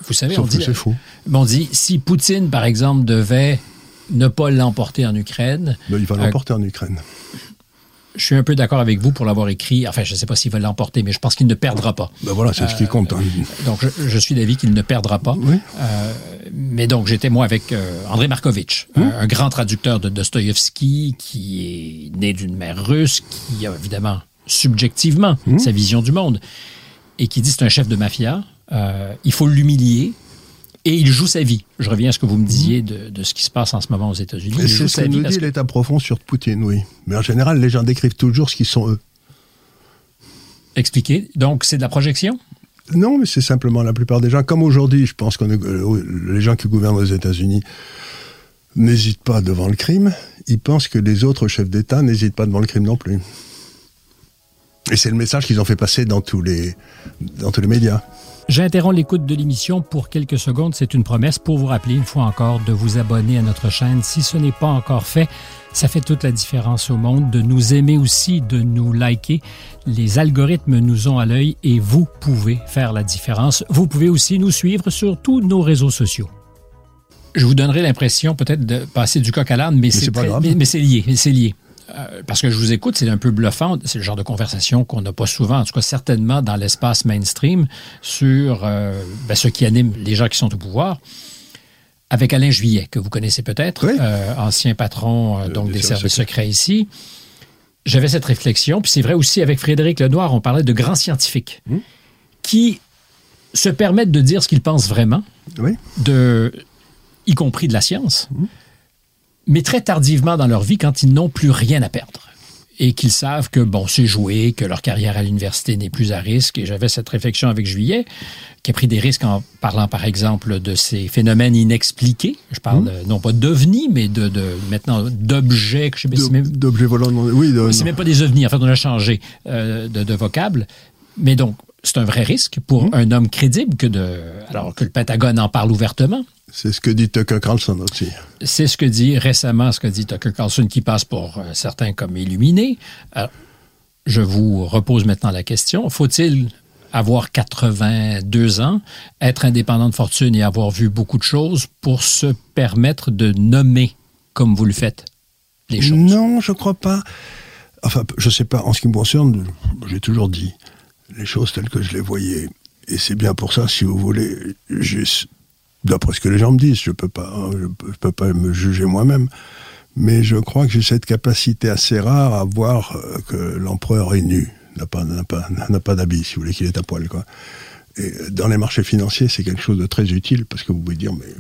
S1: Vous savez, on dit,
S2: c'est faux.
S1: On dit si Poutine, par exemple, devait ne pas l'emporter en Ukraine.
S2: Ben, il va l'emporter en Ukraine
S1: je suis un peu d'accord avec vous pour l'avoir écrit. Enfin, je ne sais pas s'il va l'emporter, mais je pense qu'il ne perdra pas.
S2: Ben voilà, c'est ce qui compte. Hein.
S1: Euh, donc, je, suis d'avis qu'il ne perdra pas. Euh, mais donc, j'étais moi avec euh, André Markovitch, hum. un, grand traducteur de Dostoïevski, qui est né d'une mère russe, qui a évidemment subjectivement hum. sa vision du monde, et qui dit c'est un chef de mafia. il faut l'humilier, et il joue sa vie. Je reviens à ce que vous me disiez de, ce qui se passe en ce moment aux États-Unis.
S2: C'est ce que nous dit l'état profond sur Poutine, oui. Mais en général, les gens décrivent toujours ce qu'ils sont eux.
S1: Expliquez. Donc, c'est de la projection?
S2: Non, mais c'est simplement la plupart des gens. Comme aujourd'hui, je pense que les gens qui gouvernent aux États-Unis n'hésitent pas devant le crime. Ils pensent que les autres chefs d'État n'hésitent pas devant le crime non plus. Et c'est le message qu'ils ont fait passer dans tous les, dans tous les médias.
S1: J'interromps l'écoute de l'émission pour quelques secondes. C'est une promesse pour vous rappeler une fois encore de vous abonner à notre chaîne si ce n'est pas encore fait. Ça fait toute la différence au monde de nous aimer aussi, de nous liker. Les algorithmes nous ont à l'œil et vous pouvez faire la différence. Vous pouvez aussi nous suivre sur tous nos réseaux sociaux. Je vous donnerai l'impression peut-être de passer du coq à l'âne, mais, c'est mais c'est lié. C'est lié. Euh, parce que je vous écoute, c'est un peu bluffant. C'est le genre de conversation qu'on n'a pas souvent, en tout cas certainement dans l'espace mainstream, sur euh, ben, ce qui anime les gens qui sont au pouvoir. Avec Alain Juillet, que vous connaissez peut-être, euh, ancien patron donc des services secrets ici. J'avais cette réflexion, puis c'est vrai aussi avec Frédéric Lenoir, on parlait de grands scientifiques hmm. qui se permettent de dire ce qu'ils pensent vraiment, de, y compris de la science. Hmm mais très tardivement dans leur vie quand ils n'ont plus rien à perdre et qu'ils savent que, bon, c'est joué, que leur carrière à l'université n'est plus à risque. Et j'avais cette réflexion avec Juillet, qui a pris des risques en parlant, par exemple, de ces phénomènes inexpliqués. Je parle mmh. non pas d'ovnis, mais de, maintenant d'objets. que je.
S2: D'objets volants, oui.
S1: C'est même pas des ovnis, en fait, on a changé euh, de, de vocable. Mais donc, c'est un vrai risque pour mmh. un homme crédible que de, alors que le Pentagone en parle ouvertement.
S2: C'est ce que dit Tucker Carlson aussi.
S1: C'est ce que dit récemment, ce que dit Tucker Carlson, qui passe pour euh, certains comme illuminé. je vous repose maintenant la question. Faut-il avoir 82 ans, être indépendant de fortune et avoir vu beaucoup de choses pour se permettre de nommer, comme vous le faites, les choses?
S2: Non, je crois pas. Enfin, je sais pas. En ce qui me concerne, j'ai toujours dit les choses telles que je les voyais. Et c'est bien pour ça, si vous voulez, d'après ce que les gens me disent, je peux pas, je peux pas me juger moi-même, mais je crois que j'ai cette capacité assez rare à voir euh, que l'empereur est nu, n'a pas, pas, pas d'habit, si vous voulez, qu'il est à poil, quoi. Et dans les marchés financiers, c'est quelque chose de très utile parce que vous pouvez dire, mais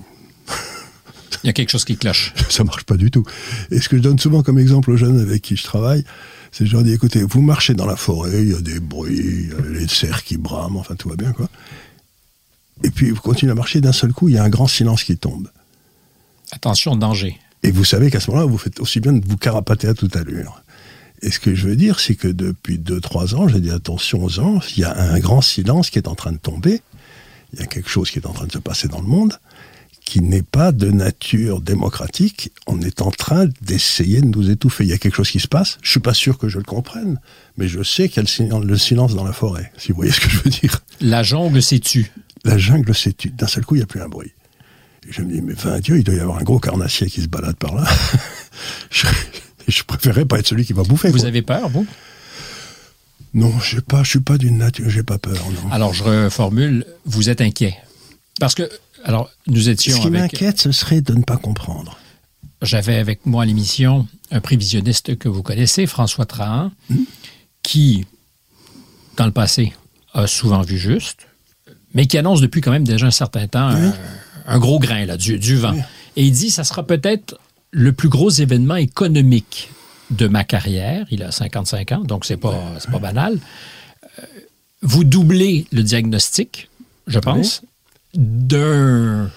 S1: il y a quelque chose qui cloche.
S2: Ça marche pas du tout. Et ce que je donne souvent comme exemple aux jeunes avec qui je travaille, c'est leur dis, écoutez, vous marchez dans la forêt, il y a des bruits, il y a les cerfs qui brament, enfin tout va bien, quoi. Et puis vous continuez à marcher, d'un seul coup, il y a un grand silence qui tombe.
S1: Attention, danger.
S2: Et vous savez qu'à ce moment-là, vous faites aussi bien de vous carapater à toute allure. Et ce que je veux dire, c'est que depuis 2-3 ans, j'ai dit attention aux ans, il y a un grand silence qui est en train de tomber. il y a quelque chose qui est en train de se passer dans le monde qui n'est pas de nature démocratique. On est en train d'essayer de nous étouffer. Il y a quelque chose qui se passe. Je suis pas sûr que je le comprenne, mais je sais qu'il y a le silence dans la forêt, si vous voyez ce que je veux dire.
S1: La jungle s'est tue.
S2: La jungle s'est tue. D'un seul coup, il n'y a plus un bruit. Et je me dis, mais vingt Dieu, il doit y avoir un gros carnassier qui se balade par là. je, je préférerais pas être celui qui va bouffer.
S1: Vous avez peur, vous?
S2: Non, je je suis pas d'une nature, j'ai pas peur. Non.
S1: Alors, je reformule, vous êtes inquiet. Parce que, alors, nous étions.
S2: Ce qui m'inquiète, ce serait de ne pas comprendre.
S1: J'avais avec moi à l'émission un prévisionniste que vous connaissez, François Trahan,
S2: Hmm.
S1: qui, dans le passé, a souvent vu juste, mais qui annonce depuis quand même déjà un certain temps un, un gros grain, là, du, du vent.
S2: Oui.
S1: Et il dit ça sera peut-être le plus gros événement économique de ma carrière. Il a 55 ans, donc c'est pas, pas banal. Euh, Vous doublez le diagnostic, je pense, d'un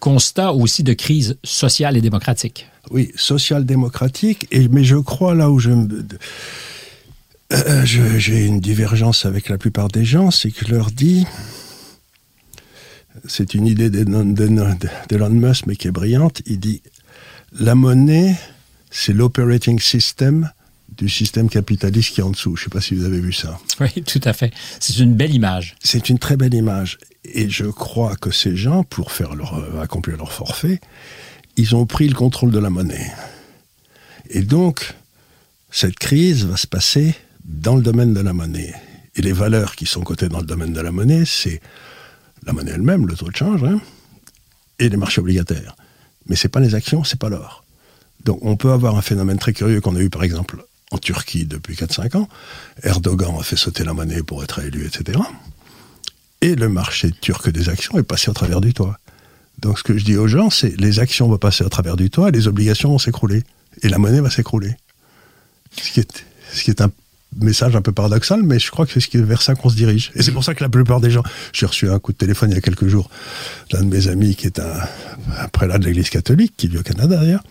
S1: constat aussi de crise sociale et démocratique.
S2: Oui, social-démocratique, et, mais je crois là où je me- euh, j'ai une divergence avec la plupart des gens, c'est que je leur dis, c'est une idée d'Elon Musk, mais qui est brillante, il dit, la monnaie, c'est l'operating system du système capitaliste qui est en dessous. Je ne sais pas si vous avez vu ça.
S1: Oui, tout à fait. C'est une belle image.
S2: C'est une très belle image. Et je crois que ces gens, pour faire accomplir leur forfait, ils ont pris le contrôle de la monnaie. Et donc, cette crise va se passer dans le domaine de la monnaie. Et les valeurs qui sont cotées dans le domaine de la monnaie, c'est la monnaie elle-même, le taux de change, hein, et les marchés obligataires. Mais c'est pas les actions, c'est pas l'or. Donc on peut avoir un phénomène très curieux qu'on a eu par exemple en Turquie depuis 4-5 ans. Erdogan a fait sauter la monnaie pour être élu, etc. Et le marché turc des actions est passé au travers du toit. Donc ce que je dis aux gens, c'est les actions vont passer au travers du toit les obligations vont s'écrouler. Et la monnaie va s'écrouler. Ce qui est, un message un peu paradoxal, mais je crois que c'est vers ça qu'on se dirige. Et c'est pour ça que la plupart des gens... J'ai reçu un coup de téléphone il y a quelques jours d'un de mes amis qui est un, prélat de l'Église catholique, qui vit au Canada d'ailleurs.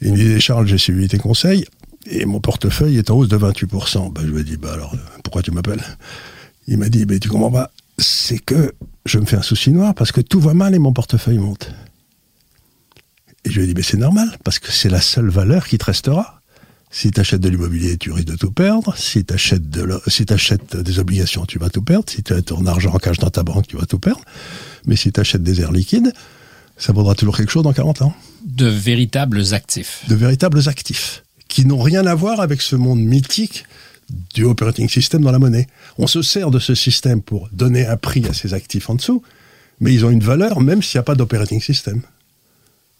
S2: Il me disait, Charles, j'ai suivi tes conseils et mon portefeuille est en hausse de 28%. Ben, je lui ai dit, bah alors, pourquoi tu m'appelles? Il m'a dit, ben, tu comprends pas, c'est que je me fais un souci noir parce que tout va mal et mon portefeuille monte. Et je lui ai dit, mais c'est normal, parce que c'est la seule valeur qui te restera. Si tu achètes de l'immobilier, tu risques de tout perdre. Si tu achètes, de si t'achètes des obligations, tu vas tout perdre. Si tu as ton argent en cash dans ta banque, tu vas tout perdre. Mais si tu achètes des airs liquides, ça vaudra toujours quelque chose dans 40 ans.
S1: De véritables actifs.
S2: De véritables actifs qui n'ont rien à voir avec ce monde mythique du operating system dans la monnaie. On se sert de ce système pour donner un prix à ces actifs en dessous, mais ils ont une valeur même s'il n'y a pas d'operating system.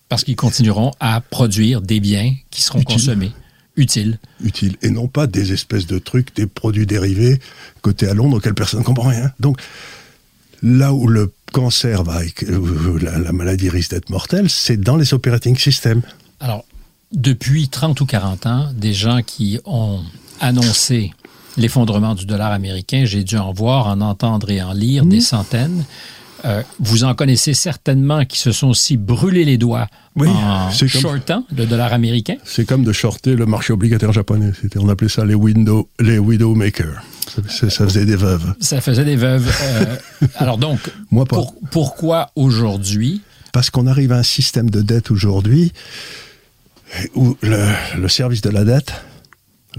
S1: Parce qu'ils continueront à produire des biens qui seront consommés, utiles.
S2: utiles et non pas des espèces de trucs, des produits dérivés cotés à Londres auxquels personne ne comprend rien. Donc là où le cancer va, où la, la maladie risque d'être mortelle, c'est dans les operating systems.
S1: Alors, depuis 30 ou 40 ans, des gens qui ont annoncé l'effondrement du dollar américain, j'ai dû en voir, en entendre et en lire des centaines. Euh, vous en connaissez certainement qui se sont aussi brûlés les doigts
S2: Oui,
S1: en
S2: comme-
S1: shortant le dollar américain.
S2: C'est comme de shorter le marché obligataire japonais. On appelait ça les window, les widow makers. Ça, ça- ça faisait des veuves.
S1: Ça faisait des veuves. Euh, alors donc,
S2: Moi pas.
S1: pour- pourquoi aujourd'hui?
S2: Parce qu'on arrive à un système de dette aujourd'hui où le, le service de la dette,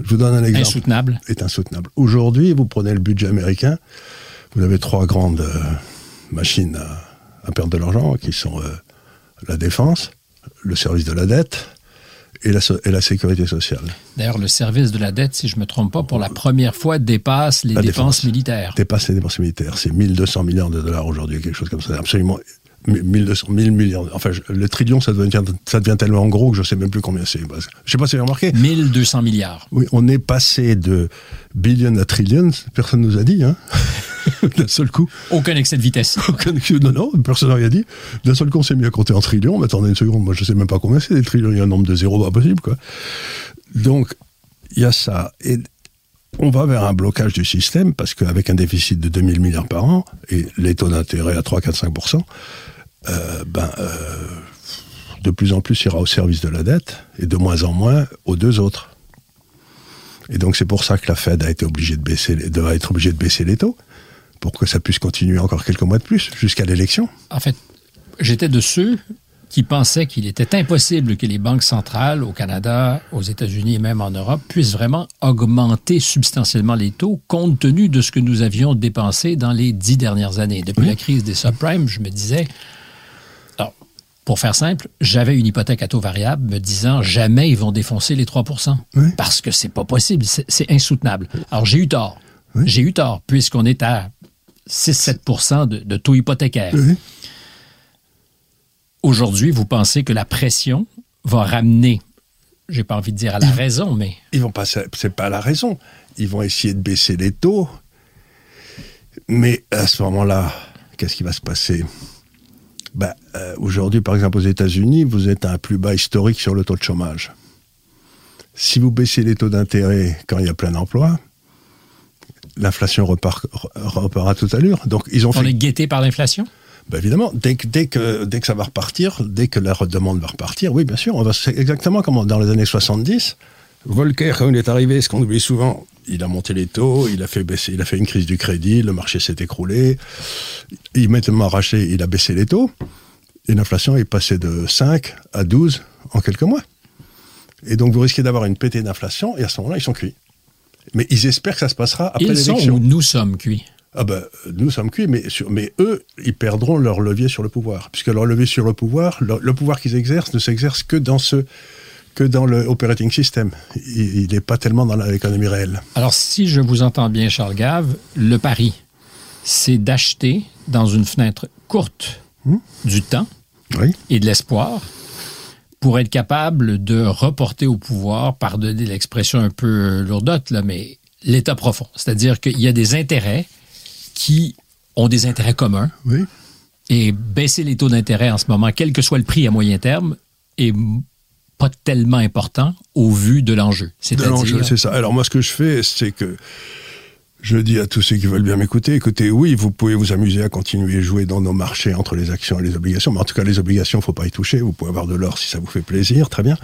S2: je vous donne un exemple.
S1: insoutenable
S2: est insoutenable. Aujourd'hui, vous prenez le budget américain, vous avez trois grandes euh, machines à, à perdre de l'argent, qui sont euh, la défense, le service de la dette et la, so- et la sécurité sociale.
S1: D'ailleurs, le service de la dette, si je ne me trompe pas, pour la première fois dépasse les
S2: La
S1: dépenses
S2: défense.
S1: militaires.
S2: Dépasse les dépenses militaires. C'est 1200 milliards de dollars aujourd'hui, quelque chose comme ça. Absolument. 1200, 1000 milliards. Enfin, je- le trillion, ça devient, ça devient tellement gros que je ne sais même plus combien c'est. Je ne sais pas si vous avez remarqué.
S1: 1200 milliards.
S2: Oui, on est passé de billion à trillion, personne nous a dit, hein, d'un seul coup.
S1: Aucun excès de vitesse.
S2: Aucun- Non, non, personne n'a rien dit. D'un seul coup, on s'est mis à compter en trillions. Mais attendez une seconde, moi je sais même pas combien c'est des trillions. Il y a un nombre de zéros pas possible, quoi. Donc, il y a ça. Et on va vers un blocage du système parce qu'avec un déficit de 2000 milliards par an et les taux d'intérêt à 3, 4, 5 euh, ben, euh, de plus en plus ira au service de la dette et de moins en moins aux deux autres. Et donc c'est pour ça que la Fed a été obligée de baisser, de- être obligée de baisser les taux pour que ça puisse continuer encore quelques mois de plus, jusqu'à l'élection.
S1: En fait, j'étais de ceux qui pensaient qu'il était impossible que les banques centrales au Canada, aux États-Unis et même en Europe puissent vraiment augmenter substantiellement les taux compte tenu de ce que nous avions dépensé dans les dix dernières années. Depuis la crise des subprimes, je me disais, pour faire simple, j'avais une hypothèque à taux variable me disant jamais ils vont défoncer les 3
S2: Oui.
S1: parce que c'est pas possible, c'est insoutenable. Alors j'ai eu tort.
S2: Oui.
S1: J'ai eu tort puisqu'on est à 6-7 de, de taux hypothécaires.
S2: Oui.
S1: Aujourd'hui, vous pensez que la pression va ramener, j'ai pas envie de dire à la raison, mais
S2: Ils vont pas, c'est pas la raison. Ils vont essayer de baisser les taux. Mais à ce moment-là, qu'est-ce qui va se passer? Ben, euh, Aujourd'hui, par exemple, aux États-Unis, vous êtes à un plus bas historique sur le taux de chômage. Si vous baissez les taux d'intérêt quand il y a plein emploi, l'inflation repart, re- repart à toute allure. Donc, ils ont
S1: on
S2: fait
S1: est guetté par l'inflation?
S2: ben évidemment, dès que, dès, que, dès que ça va repartir, dès que la demande va repartir, oui, bien sûr, on va, c'est exactement comme dans les années 70. Volcker, quand il est arrivé, ce qu'on oublie souvent, il a monté les taux, il a fait baisser, il a fait une crise du crédit, le marché s'est écroulé, il m'a tellement arraché, il a baissé les taux, et l'inflation est passée de 5 à 12 en quelques mois. Et donc vous risquez d'avoir une pétée d'inflation, et à ce moment-là, ils sont cuits. Mais ils espèrent que ça se passera après
S1: Ils sont
S2: l'élection.
S1: où nous sommes cuits?
S2: Ah ben, nous sommes cuits, mais, sur- mais eux, ils perdront leur levier sur le pouvoir. Puisque leur levier sur le pouvoir, le, le pouvoir qu'ils exercent ne s'exerce que dans ce que dans le operating system. Il n'est pas tellement dans l'économie réelle.
S1: Alors, si je vous entends bien, Charles Gave, le pari, c'est d'acheter dans une fenêtre courte
S2: Hmm?
S1: du temps
S2: Oui.
S1: et de l'espoir pour être capable de reporter au pouvoir, pardonnez l'expression un peu lourdote, là, mais l'état profond. C'est-à-dire qu'il y a des intérêts qui ont des intérêts communs
S2: Oui.
S1: et baisser les taux d'intérêt en ce moment, quel que soit le prix à moyen terme, est pas tellement important au vu de l'enjeu.
S2: De l'enjeu, c'est ça. Alors moi, ce que je fais, c'est que je dis à tous ceux qui veulent bien m'écouter, écoutez, oui, vous pouvez vous amuser à continuer à jouer dans nos marchés entre les actions et les obligations, mais en tout cas, les obligations, faut pas y toucher. Vous pouvez avoir de l'or si ça vous fait plaisir, très bien.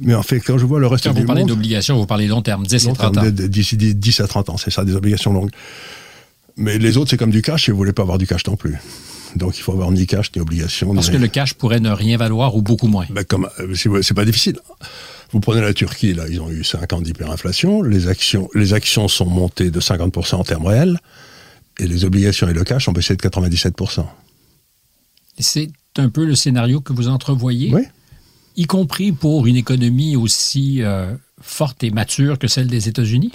S2: Mais en fait, quand je vois le reste
S1: quand
S2: du
S1: vous parlez
S2: monde...
S1: d'obligations, vous parlez long terme, 10 et
S2: long
S1: 30 ans.
S2: terme, de- de- D'ici 10 10 à 30 ans, c'est ça, des obligations longues. Mais les autres, c'est comme du cash et vous voulez pas avoir du cash non plus. Donc il faut avoir ni cash, ni obligation.
S1: Parce
S2: ni...
S1: que le cash pourrait ne rien valoir ou beaucoup moins.
S2: Ben, comme, euh, c'est c'est pas difficile. Vous prenez la Turquie, là, ils ont eu 5 ans d'hyperinflation. Les actions, les actions sont montées de 50% en termes réels. Et les obligations et le cash ont baissé de 97%.
S1: C'est un peu le scénario que vous entrevoyez,
S2: Oui.
S1: y compris pour une économie aussi euh, forte et mature que celle des États-Unis?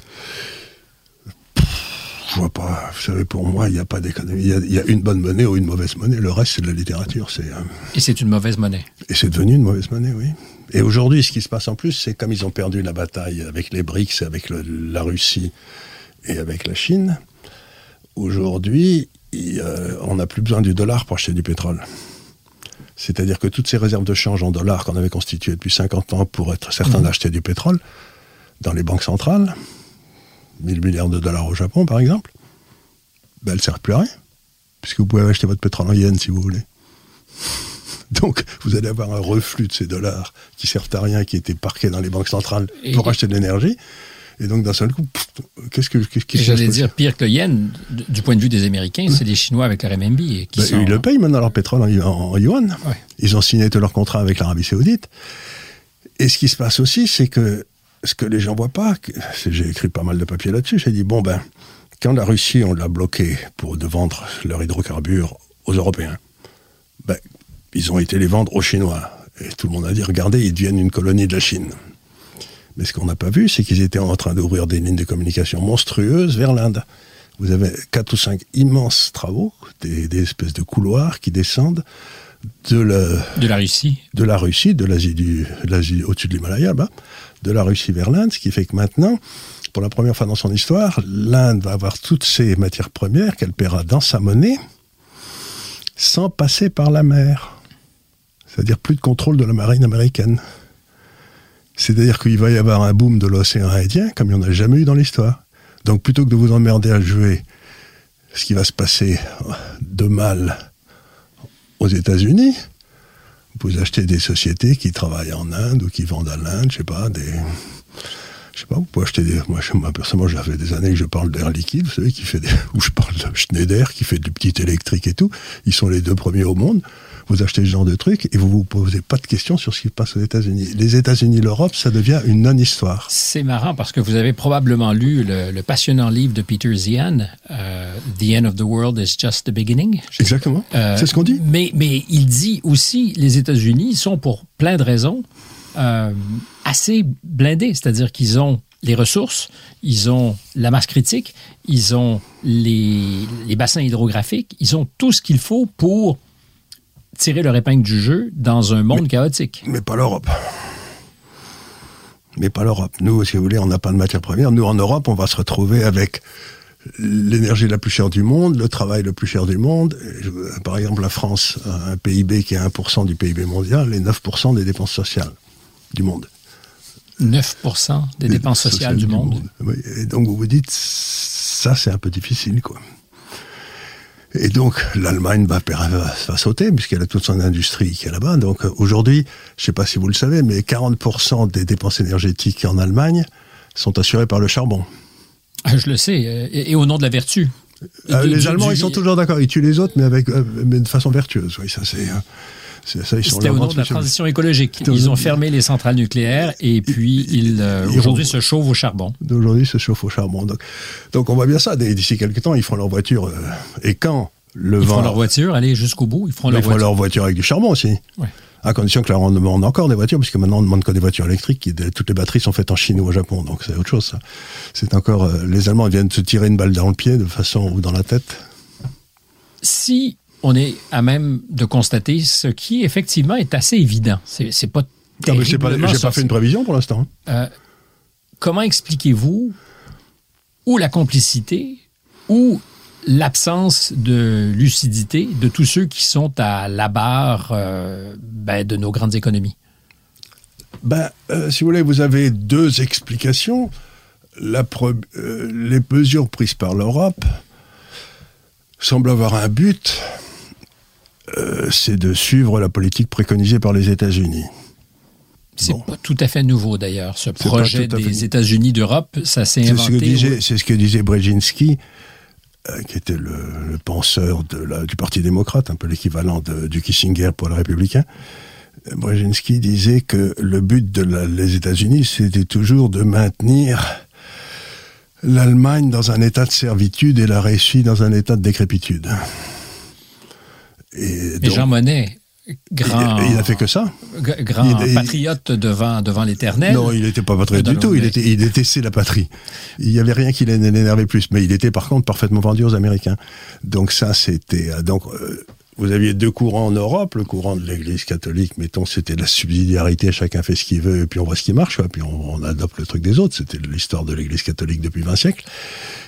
S2: Je vois pas. Vous savez, pour moi, il n'y a pas d'économie. Il y a- il y, a une bonne monnaie ou une mauvaise monnaie. Le reste, c'est de la littérature. C'est, euh,
S1: Et c'est une mauvaise monnaie.
S2: Et c'est devenu une mauvaise monnaie, oui. Et aujourd'hui, ce qui se passe en plus, c'est comme ils ont perdu la bataille avec les BRICS, avec le- la Russie et avec la Chine, aujourd'hui, euh, on n'a plus besoin du dollar pour acheter du pétrole. C'est-à-dire que toutes ces réserves de change en dollars qu'on avait constituées depuis 50 ans pour être certain d'acheter du pétrole, dans les banques centrales, 1000 milliards de dollars au Japon par exemple, ben, elles ne servent plus à rien. Puisque vous pouvez acheter votre pétrole en yens si vous voulez. Donc, vous allez avoir un reflux de ces dollars qui servent à rien, qui étaient parqués dans les banques centrales
S1: Et-
S2: pour acheter de l'énergie. Et donc, d'un seul coup, qu'est-ce que se
S1: J'allais dire pire que le yen, du point de vue des Américains, c'est les Chinois avec le RMB qui
S2: Ben,
S1: sont...
S2: Ils le payent maintenant leur pétrole en, en- en yuan.
S1: Ouais.
S2: Ils ont signé tous leurs contrats avec l'Arabie Saoudite. Et ce qui se passe aussi, c'est que ce que les gens voient pas, j'ai écrit pas mal de papiers là-dessus, j'ai dit bon ben, quand la Russie on l'a bloqué pour de vendre leurs hydrocarbures aux Européens, ben, ils ont été les vendre aux Chinois. Et tout le monde a dit regardez, ils deviennent une colonie de la Chine. Mais ce qu'on n'a pas vu, c'est qu'ils étaient en train d'ouvrir des lignes de communication monstrueuses vers l'Inde. Vous avez quatre ou cinq immenses travaux, des, des espèces de couloirs qui descendent de la,
S1: de la Russie.
S2: de la Russie, de l'Asie du, de l'Asie au-dessus de l'Himalaya, là-bas, de la Russie vers l'Inde, ce qui fait que maintenant, pour la première fois dans son histoire, l'Inde va avoir toutes ses matières premières qu'elle paiera dans sa monnaie, sans passer par la mer. C'est-à-dire plus de contrôle de la marine américaine. C'est-à-dire qu'il va y avoir un boom de l'océan Indien comme il n'y en a jamais eu dans l'histoire. Donc plutôt que de vous emmerder à jouer ce qui va se passer de mal aux États-Unis, vous acheter des sociétés qui travaillent en Inde ou qui vendent à l'Inde, je sais pas, des, je sais pas, vous pouvez acheter des. Moi, moi personnellement, ça fait des années que je parle d'Air Liquide, vous savez, qui fait des, ou je parle de Schneider, qui fait du petit électrique et tout. Ils sont les deux premiers au monde. Vous achetez ce genre de trucs et vous vous posez pas de questions sur ce qui se passe aux États-Unis. Les États-Unis, l'Europe, ça devient une non-histoire.
S1: C'est marrant parce que vous avez probablement lu le, passionnant livre de Peter Zian, euh, The End of the World is Just the Beginning.
S2: Exactement. Euh, c'est ce qu'on dit.
S1: Mais, mais il dit aussi les États-Unis sont pour plein de raisons euh, assez blindés, c'est-à-dire qu'ils ont les ressources, ils ont la masse critique, ils ont les, les bassins hydrographiques, ils ont tout ce qu'il faut pour tirer leur épingle du jeu dans un monde chaotique.
S2: Mais pas l'Europe. Mais pas l'Europe. Nous, si vous voulez, on n'a pas de matière première. Nous, en Europe, on va se retrouver avec l'énergie la plus chère du monde, le travail le plus cher du monde. Par exemple, la France a un PIB qui est 1% du PIB mondial et 9% des dépenses sociales du monde.
S1: 9% des, dépenses sociales, du, monde.
S2: Et donc vous vous dites, ça c'est un peu difficile, quoi. Et donc l'Allemagne va, va, sauter puisqu'elle a toute son industrie qui est là-bas. Donc aujourd'hui, je ne sais pas si vous le savez, mais 40% des dépenses énergétiques en Allemagne sont assurées par le charbon.
S1: Ah, je le sais, euh, et, au nom de la vertu.
S2: Euh, les Allemands, ils sont toujours d'accord. Ils tuent les autres, mais avec euh, mais de façon vertueuse. Oui, ça c'est.
S1: C'était au nom de la transition écologique. Ils ont fermé les centrales nucléaires et puis ils, aujourd'hui se chauffent au charbon.
S2: Aujourd'hui se chauffent au charbon. Donc, donc on voit bien ça. D'ici quelques temps, ils feront leur voiture. et quand le
S1: ils
S2: vent. Ils
S1: feront leur voiture, aller jusqu'au bout. Ils feront leur,
S2: ils feront leur voiture avec du charbon aussi. Ouais à condition que là on demande encore des voitures, puisque maintenant on demande que des voitures électriques, toutes les batteries sont faites en Chine ou au Japon, donc c'est autre chose. Ça. C'est encore euh, les Allemands viennent se tirer une balle dans le pied de façon ou dans la tête.
S1: Si on est à même de constater ce qui effectivement est assez évident, c'est pas.
S2: Non, mais j'ai pas, pas fait une prévision pour l'instant. Hein. Euh,
S1: comment expliquez-vous ou la complicité ou l'absence de lucidité de tous ceux qui sont à la barre euh, ben, de nos grandes économies?
S2: Ben, euh, si vous voulez, vous avez deux explications. La les mesures prises par l'Europe semblent avoir un but, c'est de suivre la politique préconisée par les États-Unis.
S1: C'est pas tout à fait nouveau d'ailleurs. Ce projet des États-Unis d'Europe, ça s'est
S2: inventé. C'est ce que disait Brzezinski euh, qui était le, penseur de la, du Parti démocrate, un peu l'équivalent du Kissinger pour le républicain. Brzezinski disait que le but de les États-Unis, c'était toujours de maintenir l'Allemagne dans un état de servitude et la Russie dans un état de décrépitude.
S1: Et, Jean Monnet
S2: grand. Il, n'a fait que ça.
S1: Grand patriote devant, devant l'éternel.
S2: Non, il n'était pas patriote du tout. Il, était, il détestait la patrie. Il n'y avait rien qui l'énervait plus. Mais il était par contre parfaitement vendu aux Américains. Donc ça, c'était. Euh, donc. Euh, vous aviez deux courants en Europe, le courant de l'Église catholique, mettons, c'était la subsidiarité, chacun fait ce qu'il veut, et puis on voit ce qui marche, puis on, adopte le truc des autres. C'était l'histoire de l'Église catholique depuis 20 siècles.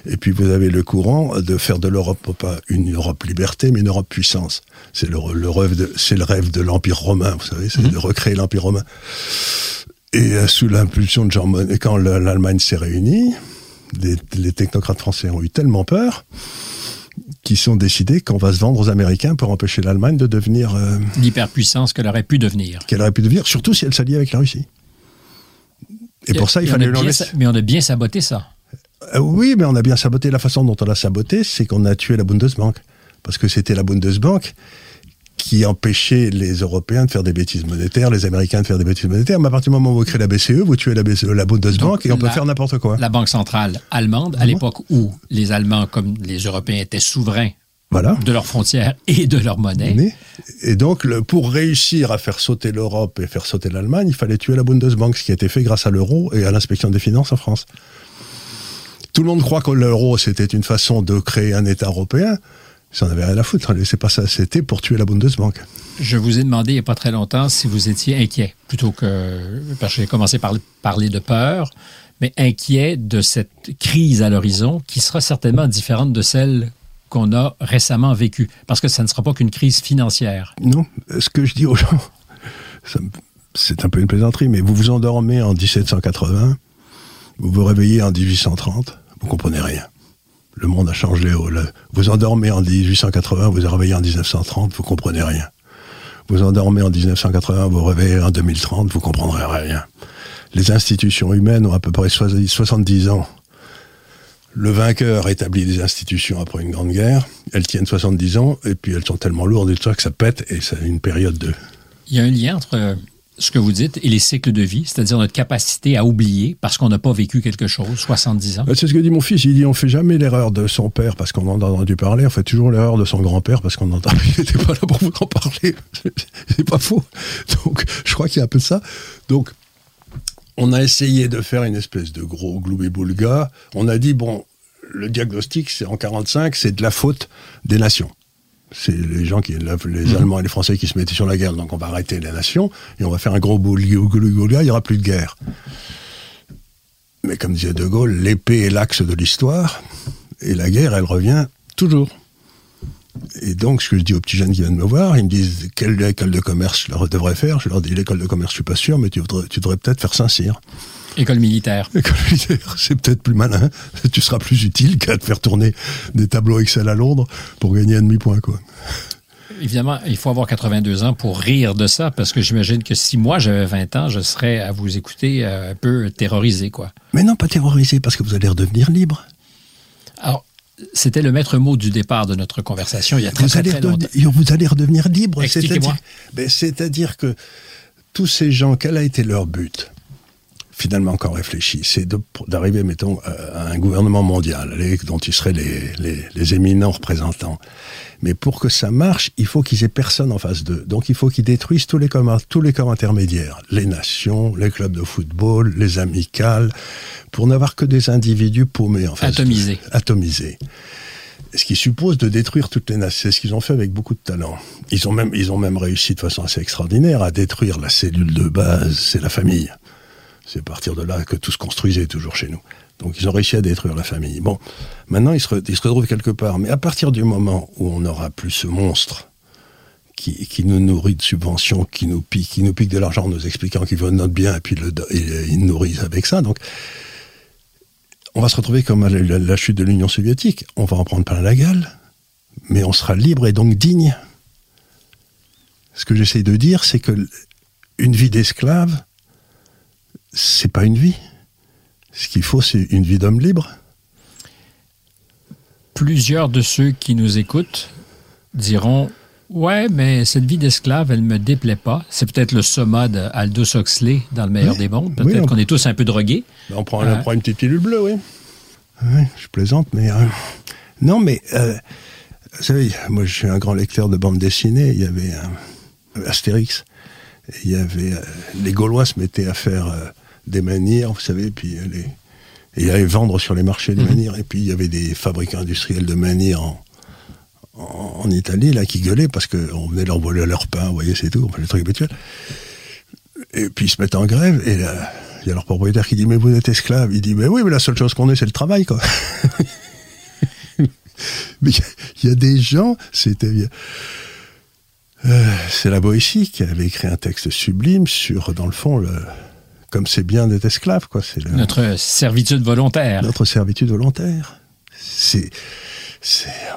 S2: Et puis vous avez le courant de faire de l'Europe pas une Europe liberté, mais une Europe puissance. C'est le, rêve de, c'est le rêve de l'Empire romain, vous savez, c'est mhm. de recréer l'Empire romain. Et euh, sous l'impulsion de Jean Monnet, quand l'Allemagne s'est réunie, les technocrates français ont eu tellement peur qui sont décidés qu'on va se vendre aux Américains pour empêcher l'Allemagne de devenir...
S1: Euh, L'hyperpuissance qu'elle aurait pu devenir.
S2: Qu'elle aurait pu devenir, surtout si elle s'alliait avec la Russie. Et, pour ça, il fallait
S1: Mais on a bien saboté ça.
S2: Euh, oui, mais on a bien saboté. La façon dont on l'a saboté, c'est qu'on a tué la Bundesbank. Parce que c'était la Bundesbank qui empêchait les Européens de faire des bêtises monétaires, les Américains de faire des bêtises monétaires. Mais à partir du moment où vous créez la BCE, vous tuez la, BCE, la Bundesbank et on peut faire n'importe quoi.
S1: La Banque centrale allemande, à l'époque où les Allemands, comme les Européens, étaient souverains voilà. de leurs frontières et de leur monnaie.
S2: Et donc, le, pour réussir à faire sauter l'Europe et faire sauter l'Allemagne, il fallait tuer la Bundesbank, ce qui a été fait grâce à l'euro et à l'inspection des finances en France. Tout le monde croit que l'euro, c'était une façon de créer un État européen. Ça n'avait rien à foutre. C'est pas ça. C'était pour tuer la Bundesbank.
S1: Je vous ai demandé il n'y a pas très longtemps si vous étiez inquiet, plutôt que. Parce que j'ai commencé par parler de peur, mais inquiet de cette crise à l'horizon qui sera certainement différente de celle qu'on a récemment vécue. Parce que ça ne sera pas qu'une crise financière.
S2: Non. Ce que je dis aux gens, c'est un peu une plaisanterie, mais vous vous endormez en 1780, vous vous réveillez en 1830, vous comprenez rien. Le monde a changé. Vous endormez en 1880, vous vous réveillez en 1930, vous comprenez rien. Vous endormez en 1980, vous vous réveillez en 2030, vous comprendrez rien. les institutions humaines ont à peu près 70 ans. Le vainqueur établit des institutions après une grande guerre. Elles tiennent 70 ans et puis elles sont tellement lourdes et tout ça que ça pète et c'est une période de.
S1: Il y a un lien entre ce que vous dites et les cycles de vie, c'est-à-dire notre capacité à oublier parce qu'on n'a pas vécu quelque chose, 70 ans?
S2: C'est ce que dit mon fils. Il dit on fait jamais l'erreur de son père parce qu'on en a entendu parler, on fait toujours l'erreur de son grand-père parce qu'on n'entend Il n'était pas là pour vous en parler. C'est pas faux. Donc, je crois qu'il y a un peu ça. Donc, on a essayé de faire une espèce de gros gloubi-boulga. On a dit, bon, le diagnostic, c'est en 45, c'est de la faute des nations c'est les gens qui, les mmh. Allemands et les Français qui se mettaient sur la guerre, donc on va arrêter les nations et on va faire un gros boulga, il n'y aura plus de guerre. Mais comme disait De Gaulle, l'épée est l'axe de l'histoire et la guerre, elle revient toujours. Et donc, ce que je dis aux petits jeunes qui viennent me voir, ils me disent quelle école de commerce je leur devrais faire? Je leur dis l'école de commerce, je suis pas sûr, mais tu, tu devrais peut-être faire Saint-Cyr.
S1: École militaire.
S2: École militaire, c'est peut-être plus malin. Tu seras plus utile qu'à te faire tourner des tableaux Excel à Londres pour gagner un demi-point, quoi.
S1: Évidemment, il faut avoir 82 ans pour rire de ça, parce que j'imagine que si moi j'avais 20 ans, je serais à vous écouter euh, un peu terrorisé, quoi.
S2: Mais non, pas terrorisé, parce que vous allez redevenir libre.
S1: Alors, c'était le maître mot du départ de notre conversation il y a très,
S2: vous allez
S1: longtemps.
S2: Vous allez redevenir libre.
S1: Expliquez-moi.
S2: Ben, c'est-à-dire que tous ces gens, quel a été leur but? Finalement encore réfléchi, c'est d'arriver, mettons, à un gouvernement mondial, dont ils seraient les, éminents représentants. Mais pour que ça marche, il faut qu'ils aient personne en face d'eux. Donc il faut qu'ils détruisent tous les corps, tous les corps intermédiaires, les nations, les clubs de football, les amicales, pour n'avoir que des individus paumés en face.
S1: Atomisés.
S2: Atomisés. Ce qui suppose de détruire toutes les nations. C'est ce qu'ils ont fait avec beaucoup de talent. Ils ont même, ils ont même réussi de façon assez extraordinaire à détruire la cellule de base, c'est la famille. C'est à partir de là que tout se construisait toujours chez nous. Donc ils ont réussi à détruire la famille. Bon, maintenant ils se, retrouvent quelque part. Mais à partir du moment où on n'aura plus ce monstre qui, nous nourrit de subventions, qui nous pique, qui nous pique de l'argent en nous expliquant qu'il veut notre bien et puis le, il, nous nourrit avec ça. Donc on va se retrouver comme à la, chute de l'Union soviétique. On va en prendre plein la gueule, mais on sera libre et donc digne. Ce que j'essaye de dire, c'est que une vie d'esclave, c'est pas une vie. Ce qu'il faut, c'est une vie d'homme libre.
S1: Plusieurs de ceux qui nous écoutent diront Ouais, mais cette vie d'esclave, elle me déplaît pas. C'est peut-être le soma d'Aldous Huxley dans le meilleur des mondes. Peut-être qu'on est tous un peu drogués.
S2: Ben, on prend, euh. une petite pilule bleue, oui. Oui, je plaisante, mais. Euh, non, mais. Euh, vous savez, moi, je suis un grand lecteur de bande dessinée. Il y avait Astérix. Il y avait. les Gaulois se mettaient à faire des manières, vous savez, puis les, et il allait vendre sur les marchés des mhm. manières. Et puis il y avait des fabricants industriels de manières en, en, Italie là qui gueulaient parce qu'on venait leur voler leur pain, vous voyez, c'est tout, enfin, les trucs habituels. Et puis ils se mettent en grève et il y a leur propriétaire qui dit mais vous êtes esclave. Il dit mais oui, mais la seule chose qu'on est, c'est le travail, quoi. mais il y, a des gens, c'était. Euh, c'est la Boétie qui avait écrit un texte sublime sur, dans le fond, le, comme c'est bien d'être esclave, quoi. C'est
S1: notre servitude volontaire.
S2: Notre servitude volontaire. C'est,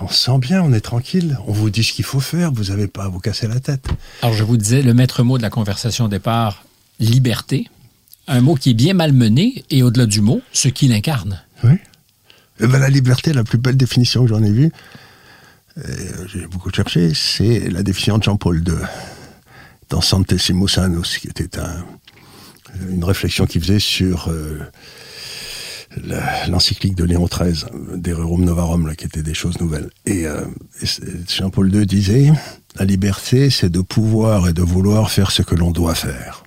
S2: on se sent bien, on est tranquille. On vous dit ce qu'il faut faire. Vous n'avez pas à vous casser la tête.
S1: Alors je vous disais le maître mot de la conversation au départ, liberté. Un mot qui est bien malmené et au-delà du mot, ce qu'il incarne.
S2: Oui. Eh ben, la liberté, la plus belle définition que j'en ai vue, euh, j'ai beaucoup cherché, c'est la définition de Jean-Paul II dans Santesimus Annus, qui était un, une réflexion qu'il faisait sur euh, l'encyclique de Léon XIII, des Rerum Novarum, là, qui étaient des choses nouvelles. Et, euh, Jean-Paul II disait, la liberté, c'est de pouvoir et de vouloir faire ce que l'on doit faire.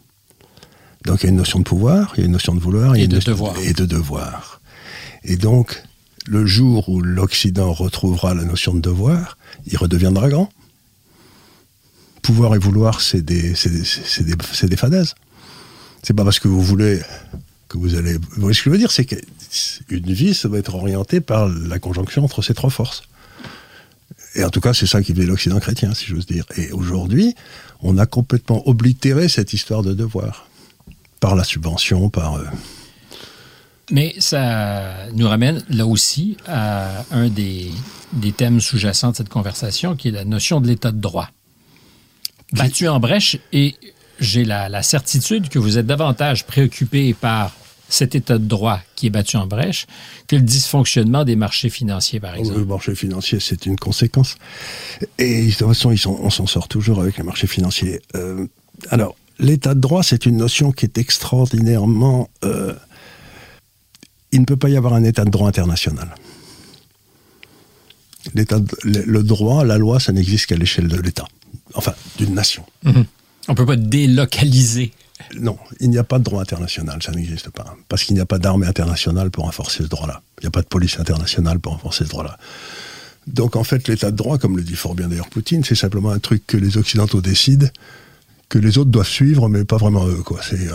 S2: Donc il y a une notion de pouvoir, il y a une notion de vouloir
S1: et, de,
S2: devoir. et de devoir. Et donc, le jour où l'Occident retrouvera la notion de devoir, il redeviendra grand. Pouvoir et vouloir, c'est des, des, des fadaises. C'est pas parce que vous voulez que vous allez. Vous voyez ce que je veux dire C'est qu'une vie, ça va être orienté par la conjonction entre ces trois forces. Et en tout cas, c'est ça qui fait l'Occident chrétien, si j'ose dire. Et aujourd'hui, on a complètement oblitéré cette histoire de devoir. Par la subvention, par. Euh,
S1: Mais ça nous ramène là aussi à un des, des thèmes sous-jacents de cette conversation, qui est la notion de l'état de droit. Battu en brèche et j'ai la, certitude que vous êtes davantage préoccupé par cet état de droit qui est battu en brèche que le dysfonctionnement des marchés financiers, par exemple.
S2: Le marché financier, c'est une conséquence. Et de toute façon, on s'en sort toujours avec les marchés financiers. Euh, alors, l'état de droit, c'est une notion qui est extraordinairement... Euh, il ne peut pas y avoir un état de droit international. L'état le droit, la loi, ça n'existe qu'à l'échelle de l'État. Enfin, d'une nation.
S1: Mhm. On peut pas délocaliser
S2: non, il n'y a pas de droit international, ça n'existe pas. Parce qu'il n'y a pas d'armée internationale pour renforcer ce droit-là. Il n'y a pas de police internationale pour renforcer ce droit-là. Donc en fait, l'état de droit, comme le dit fort bien d'ailleurs Poutine, c'est simplement un truc que les Occidentaux décident, que les autres doivent suivre, mais pas vraiment eux. Quoi. Euh,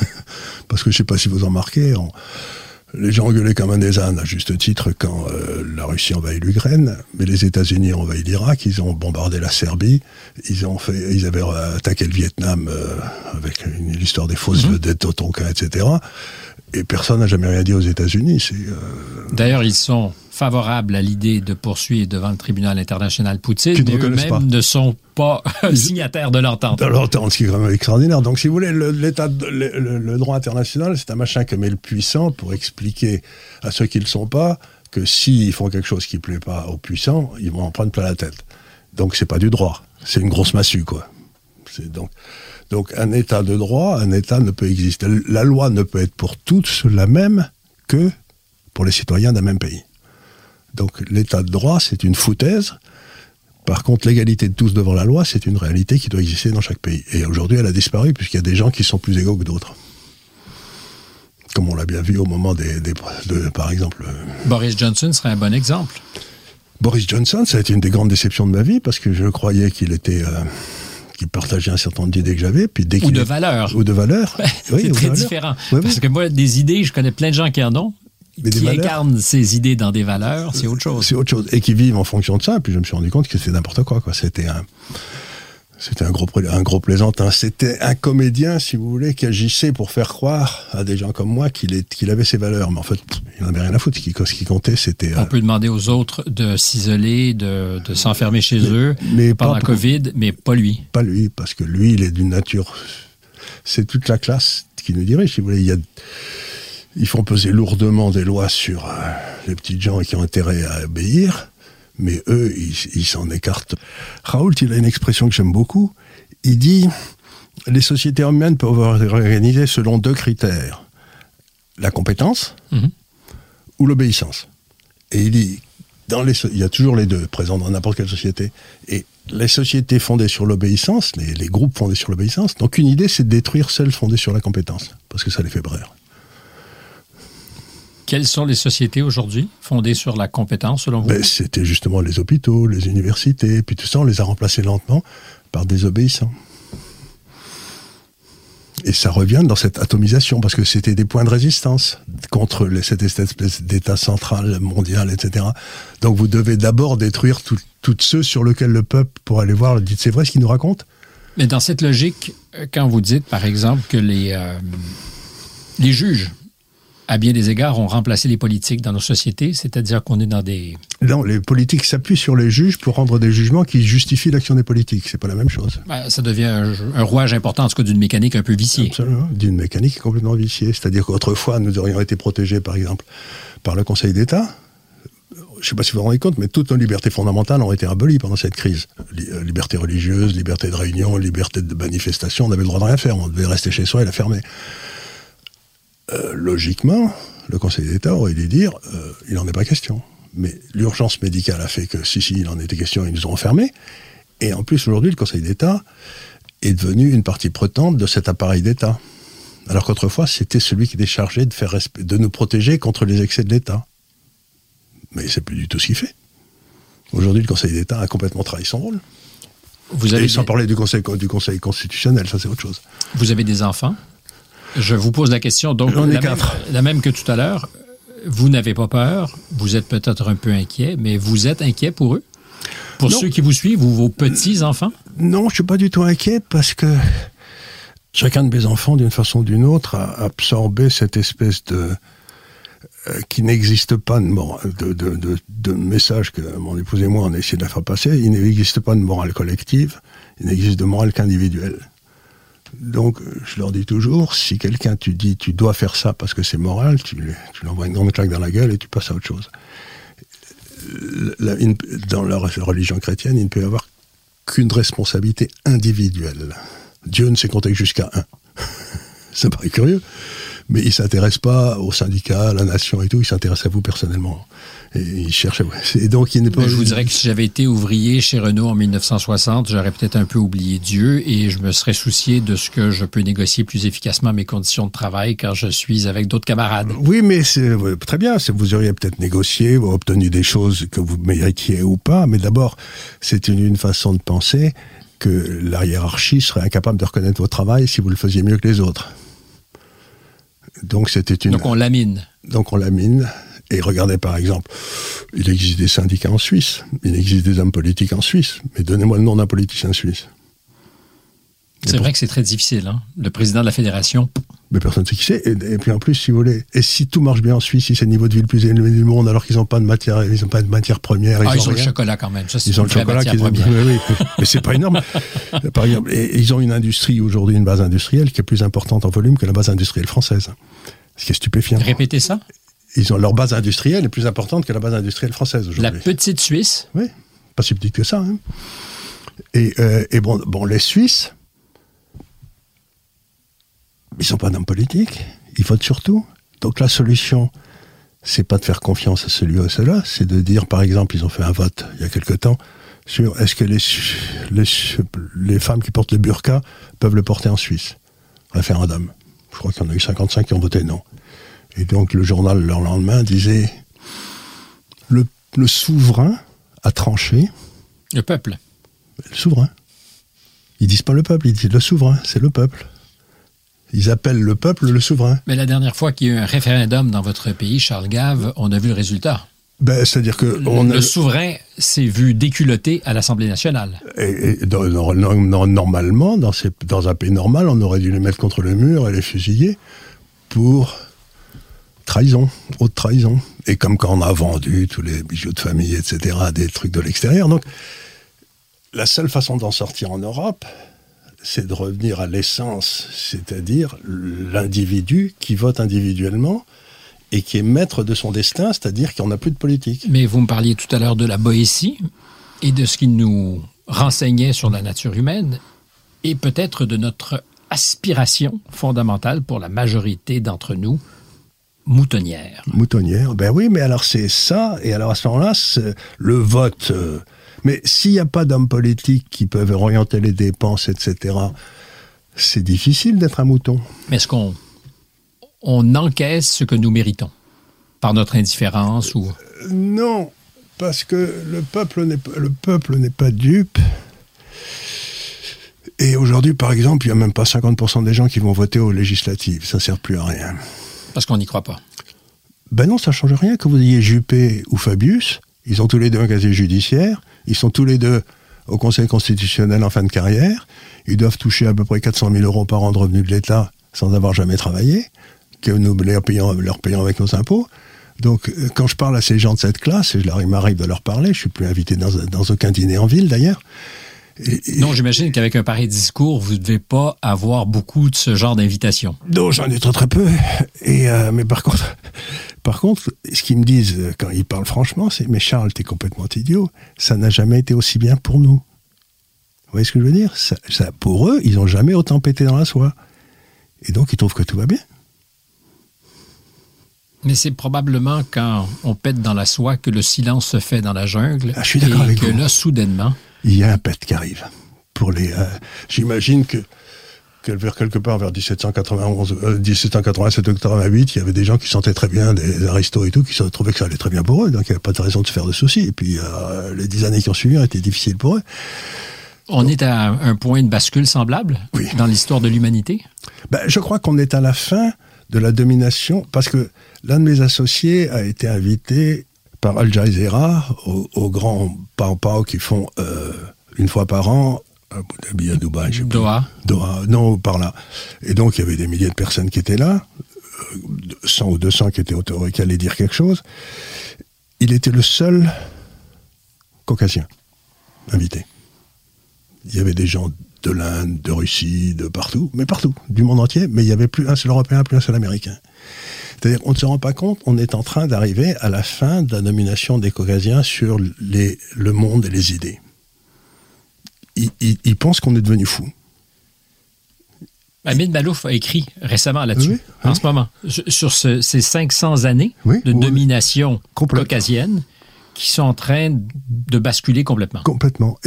S2: Parce que je ne sais pas si vous en marquez, les gens gueulaient comme un des ânes, à juste titre, quand euh, la Russie envahit l'Ukraine, mais les États-Unis ont envahi l'Irak, ils ont bombardé la Serbie, ils, ont fait, ils avaient attaqué le Vietnam euh, avec l'histoire des fausses mhm. vedettes au Tonkin, etc. Et personne n'a jamais rien dit aux États-Unis. Euh,
S1: D'ailleurs, ils sont favorables à l'idée de poursuivre devant le tribunal international Poutine, mais eux-mêmes ne sont pas signataires de l'entente.
S2: De l'entente, ce qui est vraiment extraordinaire. Donc, si vous voulez, le, le, droit international, c'est un machin que met le puissant pour expliquer à ceux qui ne le sont pas que s'ils font quelque chose qui ne plaît pas aux puissants, ils vont en prendre plein la tête. Donc, c'est pas du droit. C'est une grosse massue, quoi. Donc, donc, un état de droit, un état ne peut exister. La loi ne peut être pour tous la même que pour les citoyens d'un même pays. Donc l'état de droit, c'est une foutaise. Par contre, l'égalité de tous devant la loi, c'est une réalité qui doit exister dans chaque pays. Et aujourd'hui, elle a disparu puisqu'il y a des gens qui sont plus égaux que d'autres. Comme on l'a bien vu au moment des, de, par exemple. Euh,
S1: Boris Johnson serait un bon exemple.
S2: Boris Johnson, ça a été une des grandes déceptions de ma vie parce que je croyais qu'il était. Euh, partageait un certain nombre d'idées que j'avais, puis dès
S1: ou de valeurs.
S2: Ou de valeurs.
S1: c'est très différent. parce que moi, des idées, je connais plein de gens qui en ont, qui incarnent ces idées dans des valeurs, c'est autre chose.
S2: C'est autre chose. Et qui vivent en fonction de ça. Et puis je me suis rendu compte que c'était n'importe quoi. quoi. C'était un. C'était un gros, un gros plaisantin. C'était un comédien, si vous voulez, qui agissait pour faire croire à des gens comme moi qu'il qu'il avait ses valeurs. Mais en fait, il n'en avait rien à foutre. Ce qui, ce qui comptait, c'était...
S1: On peut demander aux autres de s'isoler, de, de s'enfermer chez eux mais pendant la Covid, mais pas lui.
S2: Pas lui, parce que lui, il est d'une nature... C'est toute la classe qui nous dirige, si vous voulez. Il y a ils font peser lourdement des lois sur euh, les petites gens qui ont intérêt à obéir, mais eux, ils s'en écartent. Raoult, il a une expression que j'aime beaucoup. Il dit les sociétés humaines peuvent être organisées selon deux critères la compétence mhm. ou l'obéissance. Et il dit dans les, il y a toujours les deux présents dans n'importe quelle société. Et les sociétés fondées sur l'obéissance, les, les, groupes fondés sur l'obéissance, donc une idée, c'est de détruire celles fondées sur la compétence, parce que ça les fait brère.
S1: Quelles sont les sociétés aujourd'hui fondées sur la compétence, selon vous ben,
S2: C'était justement les hôpitaux, les universités, puis tout ça, on les a remplacés lentement par des obéissants. Et ça revient dans cette atomisation, parce que c'était des points de résistance contre cette espèce d'État central, mondial, etc. Donc vous devez d'abord détruire toutes ceux sur lesquels le peuple, pour aller voir, dit c'est vrai ce qu'il nous raconte?
S1: Mais dans cette logique, euh, quand vous dites, par exemple, que les, euh, les juges à bien des égards, ont remplacé les politiques dans nos sociétés, c'est-à-dire qu'on est dans des...
S2: Non, les politiques s'appuient sur les juges pour rendre des jugements qui justifient l'action des politiques. C'est pas la même chose.
S1: Ben, ça devient un, rouage important, en tout cas, d'une mécanique un peu viciée.
S2: Absolument, d'une mécanique complètement viciée. C'est-à-dire qu'autrefois, nous aurions été protégés, par exemple, par le Conseil d'État. Je ne sais pas si vous vous rendez compte, mais toutes nos libertés fondamentales ont été abolies pendant cette crise. Euh, liberté religieuse, liberté de réunion, liberté de manifestation, on avait le droit de rien faire. On devait rester chez soi et la fermer. Euh, logiquement, le Conseil d'État aurait dû dire euh, il n'en est pas question. Mais l'urgence médicale a fait que si, si, il en était question, ils nous ont enfermés. Et en plus, aujourd'hui, le Conseil d'État est devenu une partie prenante de cet appareil d'État. Alors qu'autrefois, c'était celui qui était chargé de, faire de nous protéger contre les excès de l'État. Mais c'est plus du tout ce qu'il fait. Aujourd'hui, le Conseil d'État a complètement trahi son rôle. Vous avez Et sans parler du conseil, du conseil constitutionnel, ça c'est autre chose.
S1: Vous avez des enfants? Je vous pose la question, donc la même, la même, que tout à l'heure. Vous n'avez pas peur, vous êtes peut-être un peu inquiet, mais vous êtes inquiet pour eux? Pour ceux qui vous suivent ou vos petits-enfants
S2: Non, je ne suis pas du tout inquiet parce que chacun de mes enfants, d'une façon ou d'une autre, a absorbé cette espèce de... Euh, qui n'existe pas de, de, de, de, message que mon épouse et moi on a essayé de la faire passer. Il n'existe pas de morale collective, il n'existe de morale qu'individuelle. Donc, je leur dis toujours, si quelqu'un tu dis tu dois faire ça parce que c'est moral, tu, tu lui envoies une grande claque dans la gueule et tu passes à autre chose. Dans la religion chrétienne, il ne peut y avoir qu'une responsabilité individuelle. Dieu ne sait compter que jusqu'à un. ça paraît curieux, mais il s'intéresse pas aux syndicats, à la nation et tout, il s'intéresse à vous personnellement. Et il cherche à vous. Et donc, il n'est pas.
S1: Je vous dirais que si j'avais été ouvrier chez Renault en 1960, j'aurais peut-être un peu oublié Dieu et je me serais soucié de ce que je peux négocier plus efficacement mes conditions de travail quand je suis avec d'autres camarades.
S2: Oui, mais c'est très bien. Vous auriez peut-être négocié, ou obtenu des choses que vous méritiez ou pas. Mais d'abord, c'est une, une façon de penser que la hiérarchie serait incapable de reconnaître votre travail si vous le faisiez mieux que les autres. Donc c'était une.
S1: Donc on lamine.
S2: Donc on lamine. Et regardez par exemple, il existe des syndicats en Suisse, il existe des hommes politiques en Suisse. Mais donnez-moi le nom d'un politicien suisse.
S1: C'est vrai que c'est très difficile. Hein? Le président de la fédération,
S2: Mais personne ne sait qui c'est. Et, et puis en plus, si vous voulez, et si tout marche bien en Suisse, si c'est le niveau de vie le plus élevé du monde, alors qu'ils n'ont pas de matière, ils n'ont pas de matière première,
S1: ah, ils ont le
S2: rien.
S1: chocolat quand même. Ça,
S2: Ils ont le chocolat qu'ils aiment.
S1: première.
S2: Oui. Mais c'est pas énorme. Par exemple, et ils ont une industrie aujourd'hui, une base industrielle qui est plus importante en volume que la base industrielle française. Ce qui est stupéfiant.
S1: Répétez ça.
S2: Ils ont leur base industrielle est plus importante que la base industrielle française
S1: La
S2: aujourd'hui.
S1: petite Suisse,
S2: Oui, pas si petite que ça. hein. Et, euh, et bon, bon, les Suisses, ils sont pas d'hommes politiques, ils votent surtout. Donc la solution, c'est pas de faire confiance à celui ou à cela, c'est de dire, par exemple, ils ont fait un vote il y a quelque temps sur est-ce que les, les, les femmes qui portent le burqa peuvent le porter en Suisse Référendum. Je crois qu'il y en a eu 55 qui ont voté non. Et donc le journal, le lendemain, disait le, le souverain a tranché.
S1: le peuple.
S2: Le souverain. Ils disent pas le peuple, ils disent le souverain, c'est le peuple. Ils appellent le peuple le souverain.
S1: Mais la dernière fois qu'il y a eu un référendum dans votre pays, Charles Gave, on a vu le résultat.
S2: Ben, C'est-à-dire que on
S1: le souverain s'est vu déculotté à l'Assemblée nationale.
S2: et- et dans- dans- dans- normalement, dans, ces- dans un pays normal, on aurait dû les mettre contre le mur et les fusiller pour trahison, haute trahison. Et comme quand on a vendu tous les bijoux de famille, etc., des trucs de l'extérieur. Donc, la seule façon d'en sortir en Europe, c'est de revenir à l'essence, c'est-à-dire l'individu qui vote individuellement et qui est maître de son destin, c'est-à-dire qu'il n'y en a plus de politique.
S1: Mais vous me parliez tout à l'heure de la Boétie et de ce qui nous renseignait sur la nature humaine et peut-être de notre aspiration fondamentale pour la majorité d'entre nous, moutonnière.
S2: Moutonnière, ben oui, mais alors c'est ça, et alors à ce moment-là, le vote. euh, mais s'il n'y a pas d'hommes politiques qui peuvent orienter les dépenses, etc., c'est difficile d'être un mouton.
S1: Mais est-ce qu'on on encaisse ce que nous méritons par notre indifférence ou?
S2: Non, parce que le peuple n'est pas, le peuple n'est pas dupe. Et aujourd'hui, par exemple, il n'y a même pas 50% des gens qui vont voter aux législatives. Ça ne sert plus à rien.
S1: parce qu'on n'y croit pas?
S2: Ben non, ça change rien que vous ayez Juppé ou Fabius. Ils ont tous les deux un casier judiciaire. Ils sont tous les deux au Conseil constitutionnel en fin de carrière. Ils doivent toucher à peu près 400 000 euros par an de revenus de l'État sans avoir jamais travaillé, que nous leur payons, avec nos impôts. Donc, euh, quand je parle à ces gens de cette classe, et il m'arrive de leur parler, je suis plus invité dans aucun dîner en ville d'ailleurs. Et- et-
S1: Non, j'imagine qu'avec un pareil discours, vous ne devez pas avoir beaucoup de ce genre d'invitation.
S2: Non, j'en ai très très peu. Et euh, mais par contre, par contre, ce qu'ils me disent euh, quand ils parlent franchement, c'est mais Charles, t'es complètement idiot. Ça n'a jamais été aussi bien pour nous. Vous voyez ce que je veux dire? Ça, ça- Pour eux, ils n'ont jamais autant pété dans la soie. Et donc, ils trouvent que tout va bien.
S1: Mais c'est probablement quand on pète dans la soie que le silence se fait dans la jungle.
S2: Ah, je suis d'accord
S1: et
S2: avec
S1: que
S2: vous.
S1: là, soudainement,
S2: Il y a un pet qui arrive. Pour les, euh, j'imagine que, vers quelque part vers 1791, euh, 1787 ou 88, il y avait des gens qui sentaient très bien, des aristos et tout, qui se trouvaient que ça allait très bien pour eux, donc il n'y avait pas de raison de se faire de soucis. Et puis euh, les dix années qui ont suivi ont été difficiles pour eux.
S1: on est à un point de bascule semblable
S2: Oui.
S1: dans l'histoire de l'humanité?
S2: Ben, je crois qu'on est à la fin de la domination, parce que l'un de mes associés a été invité par Al Jazeera au, au grand Pau Pau qui font euh, une fois par an à Abu Dhabi, à Dubaï, je sais plus.
S1: Doha.
S2: Doha, non, par là. Et donc, il y avait des milliers de personnes qui étaient là, euh, 100 ou 200 qui étaient auto- qui allaient dire quelque chose. Il était le seul caucasien invité. Il y avait des gens de l'Inde, de Russie, de partout, mais partout, du monde entier, mais il n'y avait plus un seul Européen, plus un seul Américain. C'est-à-dire, on ne se rend pas compte, on est en train d'arriver à la fin de la domination des Caucasiens sur les, le monde et les idées. Ils, ils, pensent qu'on est devenu fou.
S1: Amin Malouf a écrit récemment là-dessus, en ce moment, sur ces 500 années de domination caucasienne qui sont en train de basculer complètement.
S2: Complètement.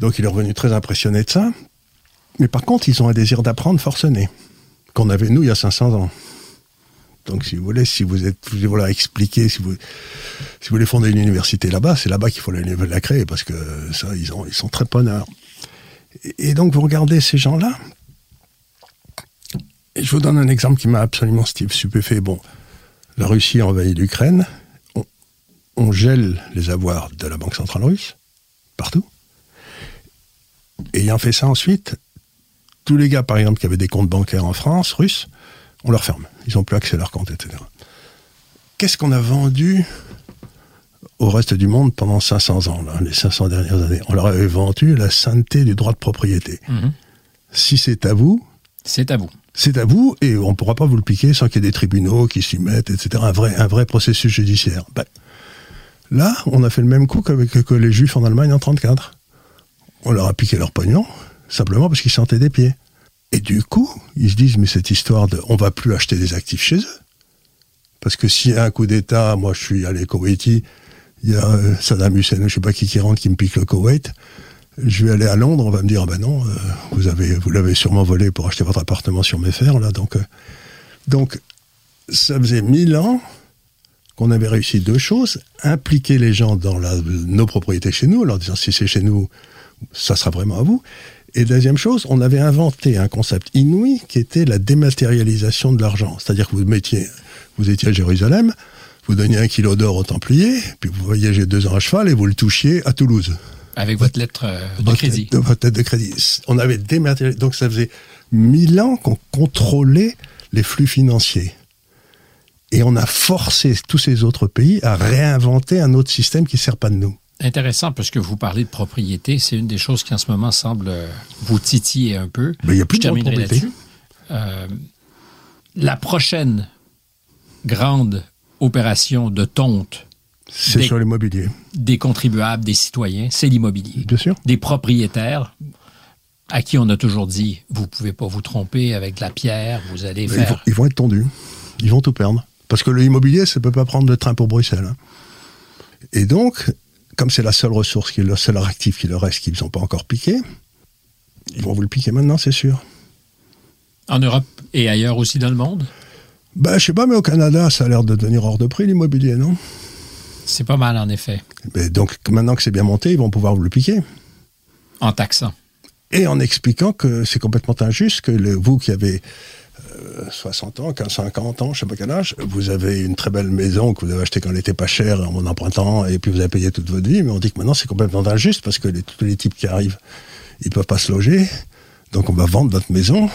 S2: Donc il est revenu très impressionné de ça. Mais par contre, ils ont un désir d'apprendre forcené, qu'on avait nous il y a 500 ans. Donc, si vous voulez, si vous êtes, vous voilà, expliquer, si vous, si vous voulez fonder une université là-bas, c'est là-bas qu'il faut la, créer parce que ça, ils, ont, ils sont très preneurs. Et, donc, vous regardez ces gens-là. Je vous donne un exemple qui m'a absolument stupéfait. Bon, la Russie a envahi l'Ukraine. On, on gèle les avoirs de la Banque centrale russe partout. Ayant fait ça ensuite, tous les gars, par exemple, qui avaient des comptes bancaires en France, russes, on leur ferme. Ils n'ont plus accès à leurs comptes, etc. Qu'est-ce qu'on a vendu au reste du monde pendant 500 ans, les 500 dernières années? On leur avait vendu la sainteté du droit de propriété. Mhm. Si c'est à vous...
S1: C'est à vous.
S2: C'est à vous, et on ne pourra pas vous le piquer sans qu'il y ait des tribunaux qui s'y mettent, etc. Un vrai, un vrai processus judiciaire. Ben, là, on a fait le même coup qu'avec que les Juifs en Allemagne en 1934. On leur a piqué leur pognon, simplement parce qu'ils sentaient des pieds. Et du coup, ils se disent, mais cette histoire de on va plus acheter des actifs chez eux. Parce que a un coup d'État, moi je suis allé Koweïti, il y a euh, Saddam Hussein, je sais pas qui qui rentre, qui me pique le Koweït. Je vais aller à Londres, on va me dire, ah ben non, euh, vous avez, vous l'avez sûrement volé pour acheter votre appartement sur mes fers, là. Donc, euh, donc, ça faisait mille ans qu'on avait réussi deux choses, impliquer les gens dans nos propriétés chez nous, en leur disant si c'est chez nous, ça sera vraiment à vous. Et deuxième chose, on avait inventé un concept inouï qui était la dématérialisation de l'argent. C'est-à-dire que vous mettiez, vous étiez à Jérusalem, vous donniez un kilo d'or au Templier, puis vous voyagez deux ans à cheval et vous le touchiez à Toulouse.
S1: Avec votre lettre euh, de crédit.
S2: votre lettre de crédit. On avait dématérialisé. Donc ça faisait mille ans qu'on contrôlait les flux financiers. Et on a forcé tous ces autres pays à réinventer un autre système qui ne sert pas de nous.
S1: Intéressant, parce que vous parlez de propriété. C'est une des choses qui, en ce moment, semble vous titiller un peu.
S2: Mais il n'y a plus de propriété.
S1: Euh, la prochaine grande opération de tonte.
S2: C'est sur l'immobilier.
S1: Des contribuables, des citoyens, c'est l'immobilier.
S2: Bien sûr.
S1: Des propriétaires à qui on a toujours dit vous ne pouvez pas vous tromper avec de la pierre, vous allez faire.
S2: Ils vont, ils vont, être tendus. Ils vont tout perdre. Parce que l'immobilier, ça ne peut pas prendre le train pour Bruxelles. Hein. Et donc, comme c'est la seule ressource, qui est le seul actif qui leur reste, qu'ils n'ont pas encore piqué, ils vont vous le piquer maintenant, c'est sûr.
S1: En Europe et ailleurs aussi dans le monde?
S2: Ben, je sais pas, mais au Canada, ça a l'air de devenir hors de prix l'immobilier, non?
S1: C'est pas mal, en effet.
S2: Mais donc, maintenant que c'est bien monté, ils vont pouvoir vous le piquer.
S1: En taxant.
S2: Et en expliquant que c'est complètement injuste que vous qui avez 60 ans, 50 ans, je sais pas quel âge, vous avez une très belle maison que vous avez achetée quand elle n'était pas chère en empruntant, et puis vous avez payé toute votre vie, mais on dit que maintenant c'est complètement injuste parce que tous les types qui arrivent, ils peuvent pas se loger, donc on va vendre votre maison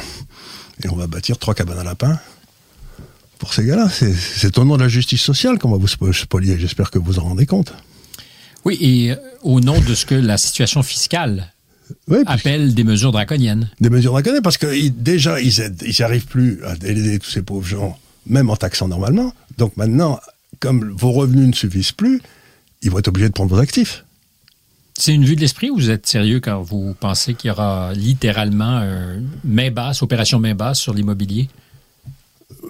S2: et on va bâtir trois cabanes à lapins pour ces gars-là. C'est au nom de la justice sociale qu'on va vous spolier. J'espère que vous en rendez compte.
S1: Oui, et euh, au nom de ce que la situation fiscale appelle des mesures draconiennes.
S2: Des mesures draconiennes parce que déjà, ils n'arrivent plus à aider tous ces pauvres gens, même en taxant normalement. Donc maintenant, comme vos revenus ne suffisent plus, ils vont être obligés de prendre vos actifs.
S1: C'est une vue de l'esprit ou vous êtes sérieux quand vous pensez qu'il y aura littéralement une main basse, opération main basse sur l'immobilier?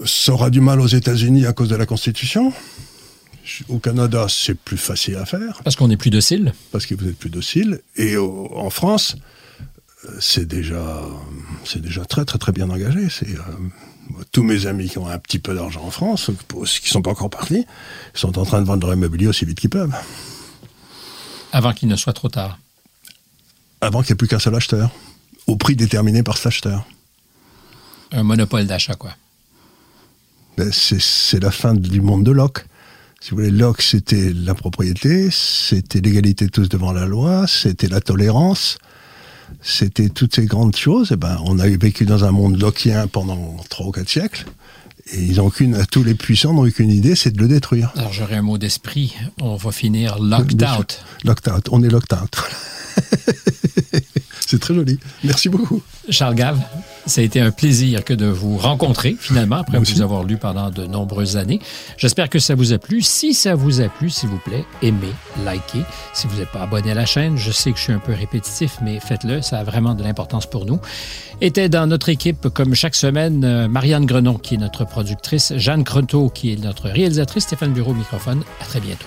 S2: Ça aura du mal aux États-Unis à cause de la Constitution. Au Canada, c'est plus facile à faire.
S1: Parce qu'on est plus docile.
S2: Parce que vous êtes plus docile. Et en France, euh, c'est déjà, c'est déjà très très très bien engagé. C'est euh, tous mes amis qui ont un petit peu d'argent en France, qui sont pas encore partis, sont en train de vendre leur immobilier aussi vite qu'ils peuvent.
S1: Avant qu'il ne soit trop tard.
S2: Avant qu'il n'y ait plus qu'un seul acheteur, au prix déterminé par cet acheteur.
S1: Un monopole d'achat, quoi.
S2: Ben, c'est la fin du monde de Locke si vous voulez, Locke, c'était la propriété, c'était l'égalité de tous devant la loi, c'était la tolérance, c'était toutes ces grandes choses. Et eh ben, on a vécu dans un monde lockien pendant trois ou quatre siècles. Et ils ont qu'une, tous les puissants n'ont eu qu'une idée, c'est de le détruire.
S1: Alors j'aurais un mot d'esprit. On va finir locked out.
S2: Locked out. On est locked out. C'est très joli. Merci beaucoup.
S1: Charles Gave, ça a été un plaisir que de vous rencontrer finalement après vous avoir lu pendant de nombreuses années. J'espère que ça vous a plu. Si ça vous a plu, s'il vous plaît, aimez, likez. Si vous n'êtes pas abonné à la chaîne, je sais que je suis un peu répétitif, mais faites-le, ça a vraiment de l'importance pour nous. Était dans notre équipe, comme chaque semaine, euh, Marianne Grenon, qui est notre productrice, Jeanne Croteau, qui est notre réalisatrice, Stéphane Bureau, microphone. À très bientôt.